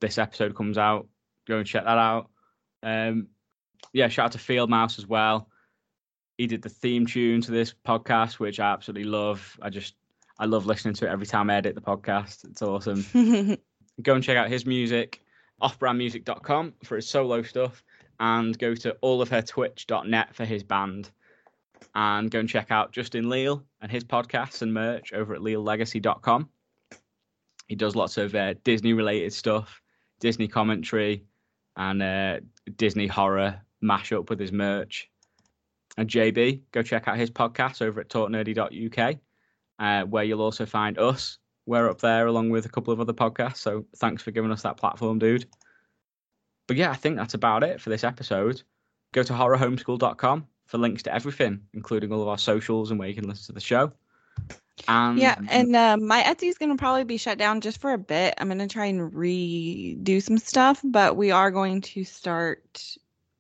this episode comes out, go and check that out. Um, yeah, shout out to Field Mouse as well. He did the theme tune to this podcast, which I absolutely love. I just I love listening to it every time I edit the podcast. It's awesome. Go and check out his music, offbrandmusic.com for his solo stuff, and go to all of her allofhertwitch.net for his band. And go and check out Justin Leal and his podcasts and merch over at leallegacy.com. He does lots of uh, Disney related stuff, Disney commentary, and uh, Disney horror mashup with his merch. And JB, go check out his podcast over at talknerdy.uk, uh, where you'll also find us. We're up there along with a couple of other podcasts. So thanks for giving us that platform, dude. But yeah, I think that's about it for this episode. Go to horrorhomeschool.com for links to everything, including all of our socials and where you can listen to the show. And Yeah, and uh, my Etsy is going to probably be shut down just for a bit. I'm going to try and redo some stuff, but we are going to start,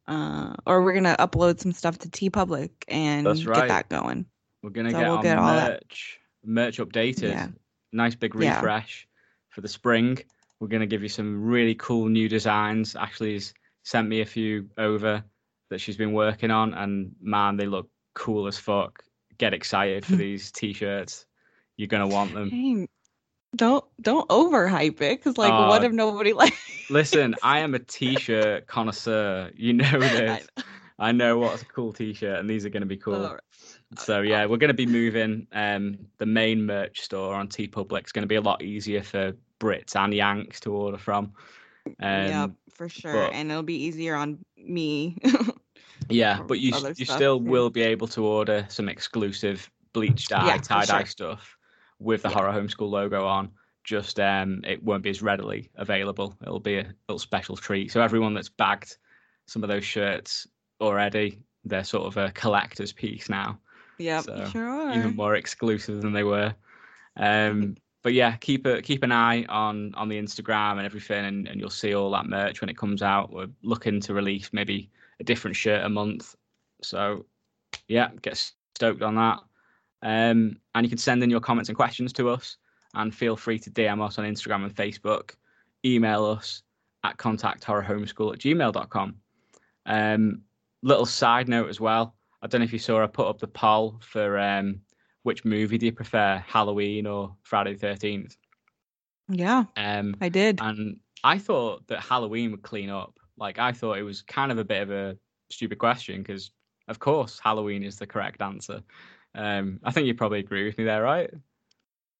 uh, or we're going to upload some stuff to TeePublic and right. get that going. We're gonna So get we'll on get merch, merch updated. Yeah. Nice big Yeah. refresh for the spring. We're gonna give you some really cool new designs. Ashley's sent me a few over that she's been working on, and man, they look cool as fuck. Get excited for these t-shirts. You're gonna want them. Hey, don't don't overhype it because like Oh. what if nobody like Listen, I am a t-shirt connoisseur. You know this. I know what's a cool t-shirt, and these are going to be cool. Alright. So yeah, we're going to be moving. Um, the main merch store on TeePublic going to be a lot easier for Brits and Yanks to order from. Um, yeah, for sure. but- and it'll be easier on me. Yeah, but you you stuff, still yeah. will be able to order some exclusive bleached dye, Yeah, tie dye sure. stuff with the Yeah. horror homeschool logo on. Just um, it won't be as readily available. It'll be a little special treat. So everyone that's bagged some of those shirts already, they're sort of a collector's piece now, yep, So, sure even more exclusive than they were. Um, but yeah, keep a keep an eye on on the Instagram and everything, and, and you'll see all that merch when it comes out. We're looking to release maybe a different shirt a month. So yeah, get stoked on that. Um, and you can send in your comments and questions to us, and feel free to DM us on Instagram and Facebook. Email us at contacthorrorhomeschool at gmail.com. Um, little side note as well. I don't know if you saw I put up the poll for um, which movie do you prefer, Halloween or Friday the Thirteenth? yeah, Um, I did. and I thought that Halloween would clean up. Like I thought it was kind of a bit of a stupid question because, of course, Halloween is the correct answer. Um, I think you probably agree with me there, right?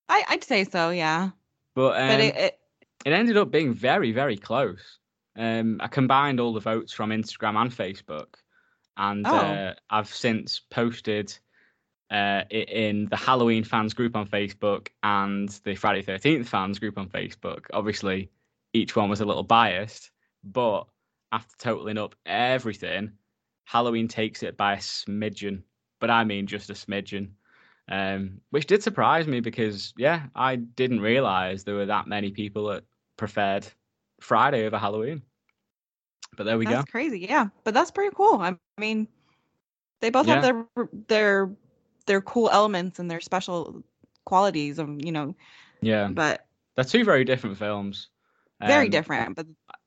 I I'd say so. Yeah, But um, but it, it it ended up being very, very close. Um, I combined all the votes from Instagram and Facebook, and Oh. uh, I've since posted uh, in the Halloween fans group on Facebook and the Friday Thirteenth fans group on Facebook. Obviously, each one was a little biased, but after totaling up everything, Halloween takes it by a smidgen. But I mean just a smidgen. Um, which did surprise me because, yeah, I didn't realize there were that many people that preferred Friday over Halloween. But there we that's go. That's crazy. Yeah, but that's pretty cool. I mean, they both have their their their cool elements and their special qualities. Of you know, Yeah, but they're two very different films. very Um, different. But,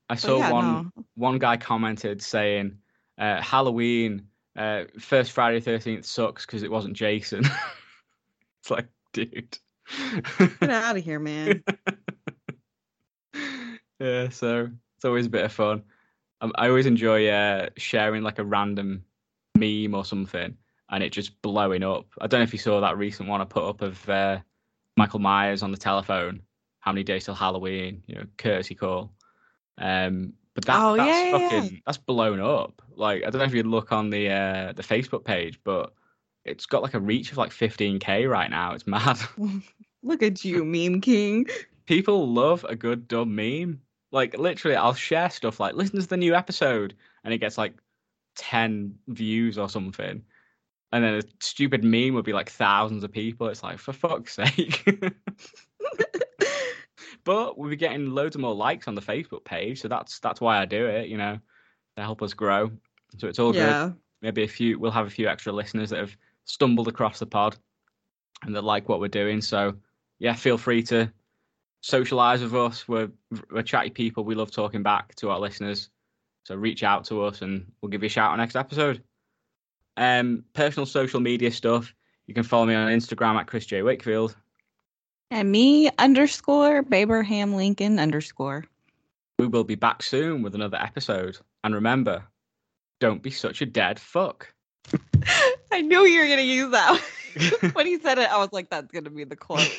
I but saw yeah, one no. one guy commented saying uh, Halloween uh, first Friday Thirteenth sucks because it wasn't Jason. it's like, dude. Get out of here, man. yeah, so it's always a bit of fun. Um, I always enjoy uh, sharing like a random meme or something, and it just blowing up. I don't know if you saw that recent one I put up of uh, Michael Myers on the telephone. How many days till Halloween? You know, courtesy call. Um, but that Oh, that's yeah, yeah, yeah. fucking that's blown up. Like I don't know if you look on the uh, the Facebook page, but it's got like a reach of like 15k right now. It's mad. Look at you, meme king. people love a good dumb meme. Like literally, I'll share stuff like listen to the new episode, and it gets like ten views or something, and then a stupid meme would be like thousands of people. It's like for fuck's sake. but we'll be getting loads of more likes on the Facebook page, so that's that's why I do it. You know, to help us grow. So it's all good maybe a few we'll have a few extra listeners that have stumbled across the pod and that like what we're doing so yeah feel free to socialize with us we're we're chatty people we love talking back to our listeners so reach out to us and we'll give you a shout out next episode um personal social media stuff you can follow me on instagram at chris j wakefield And me underscore Baberham Lincoln underscore. we will be back soon with another episode and remember don't be such a dead fuck I knew you were gonna use that. when he said it, I was like, "That's gonna be the quote."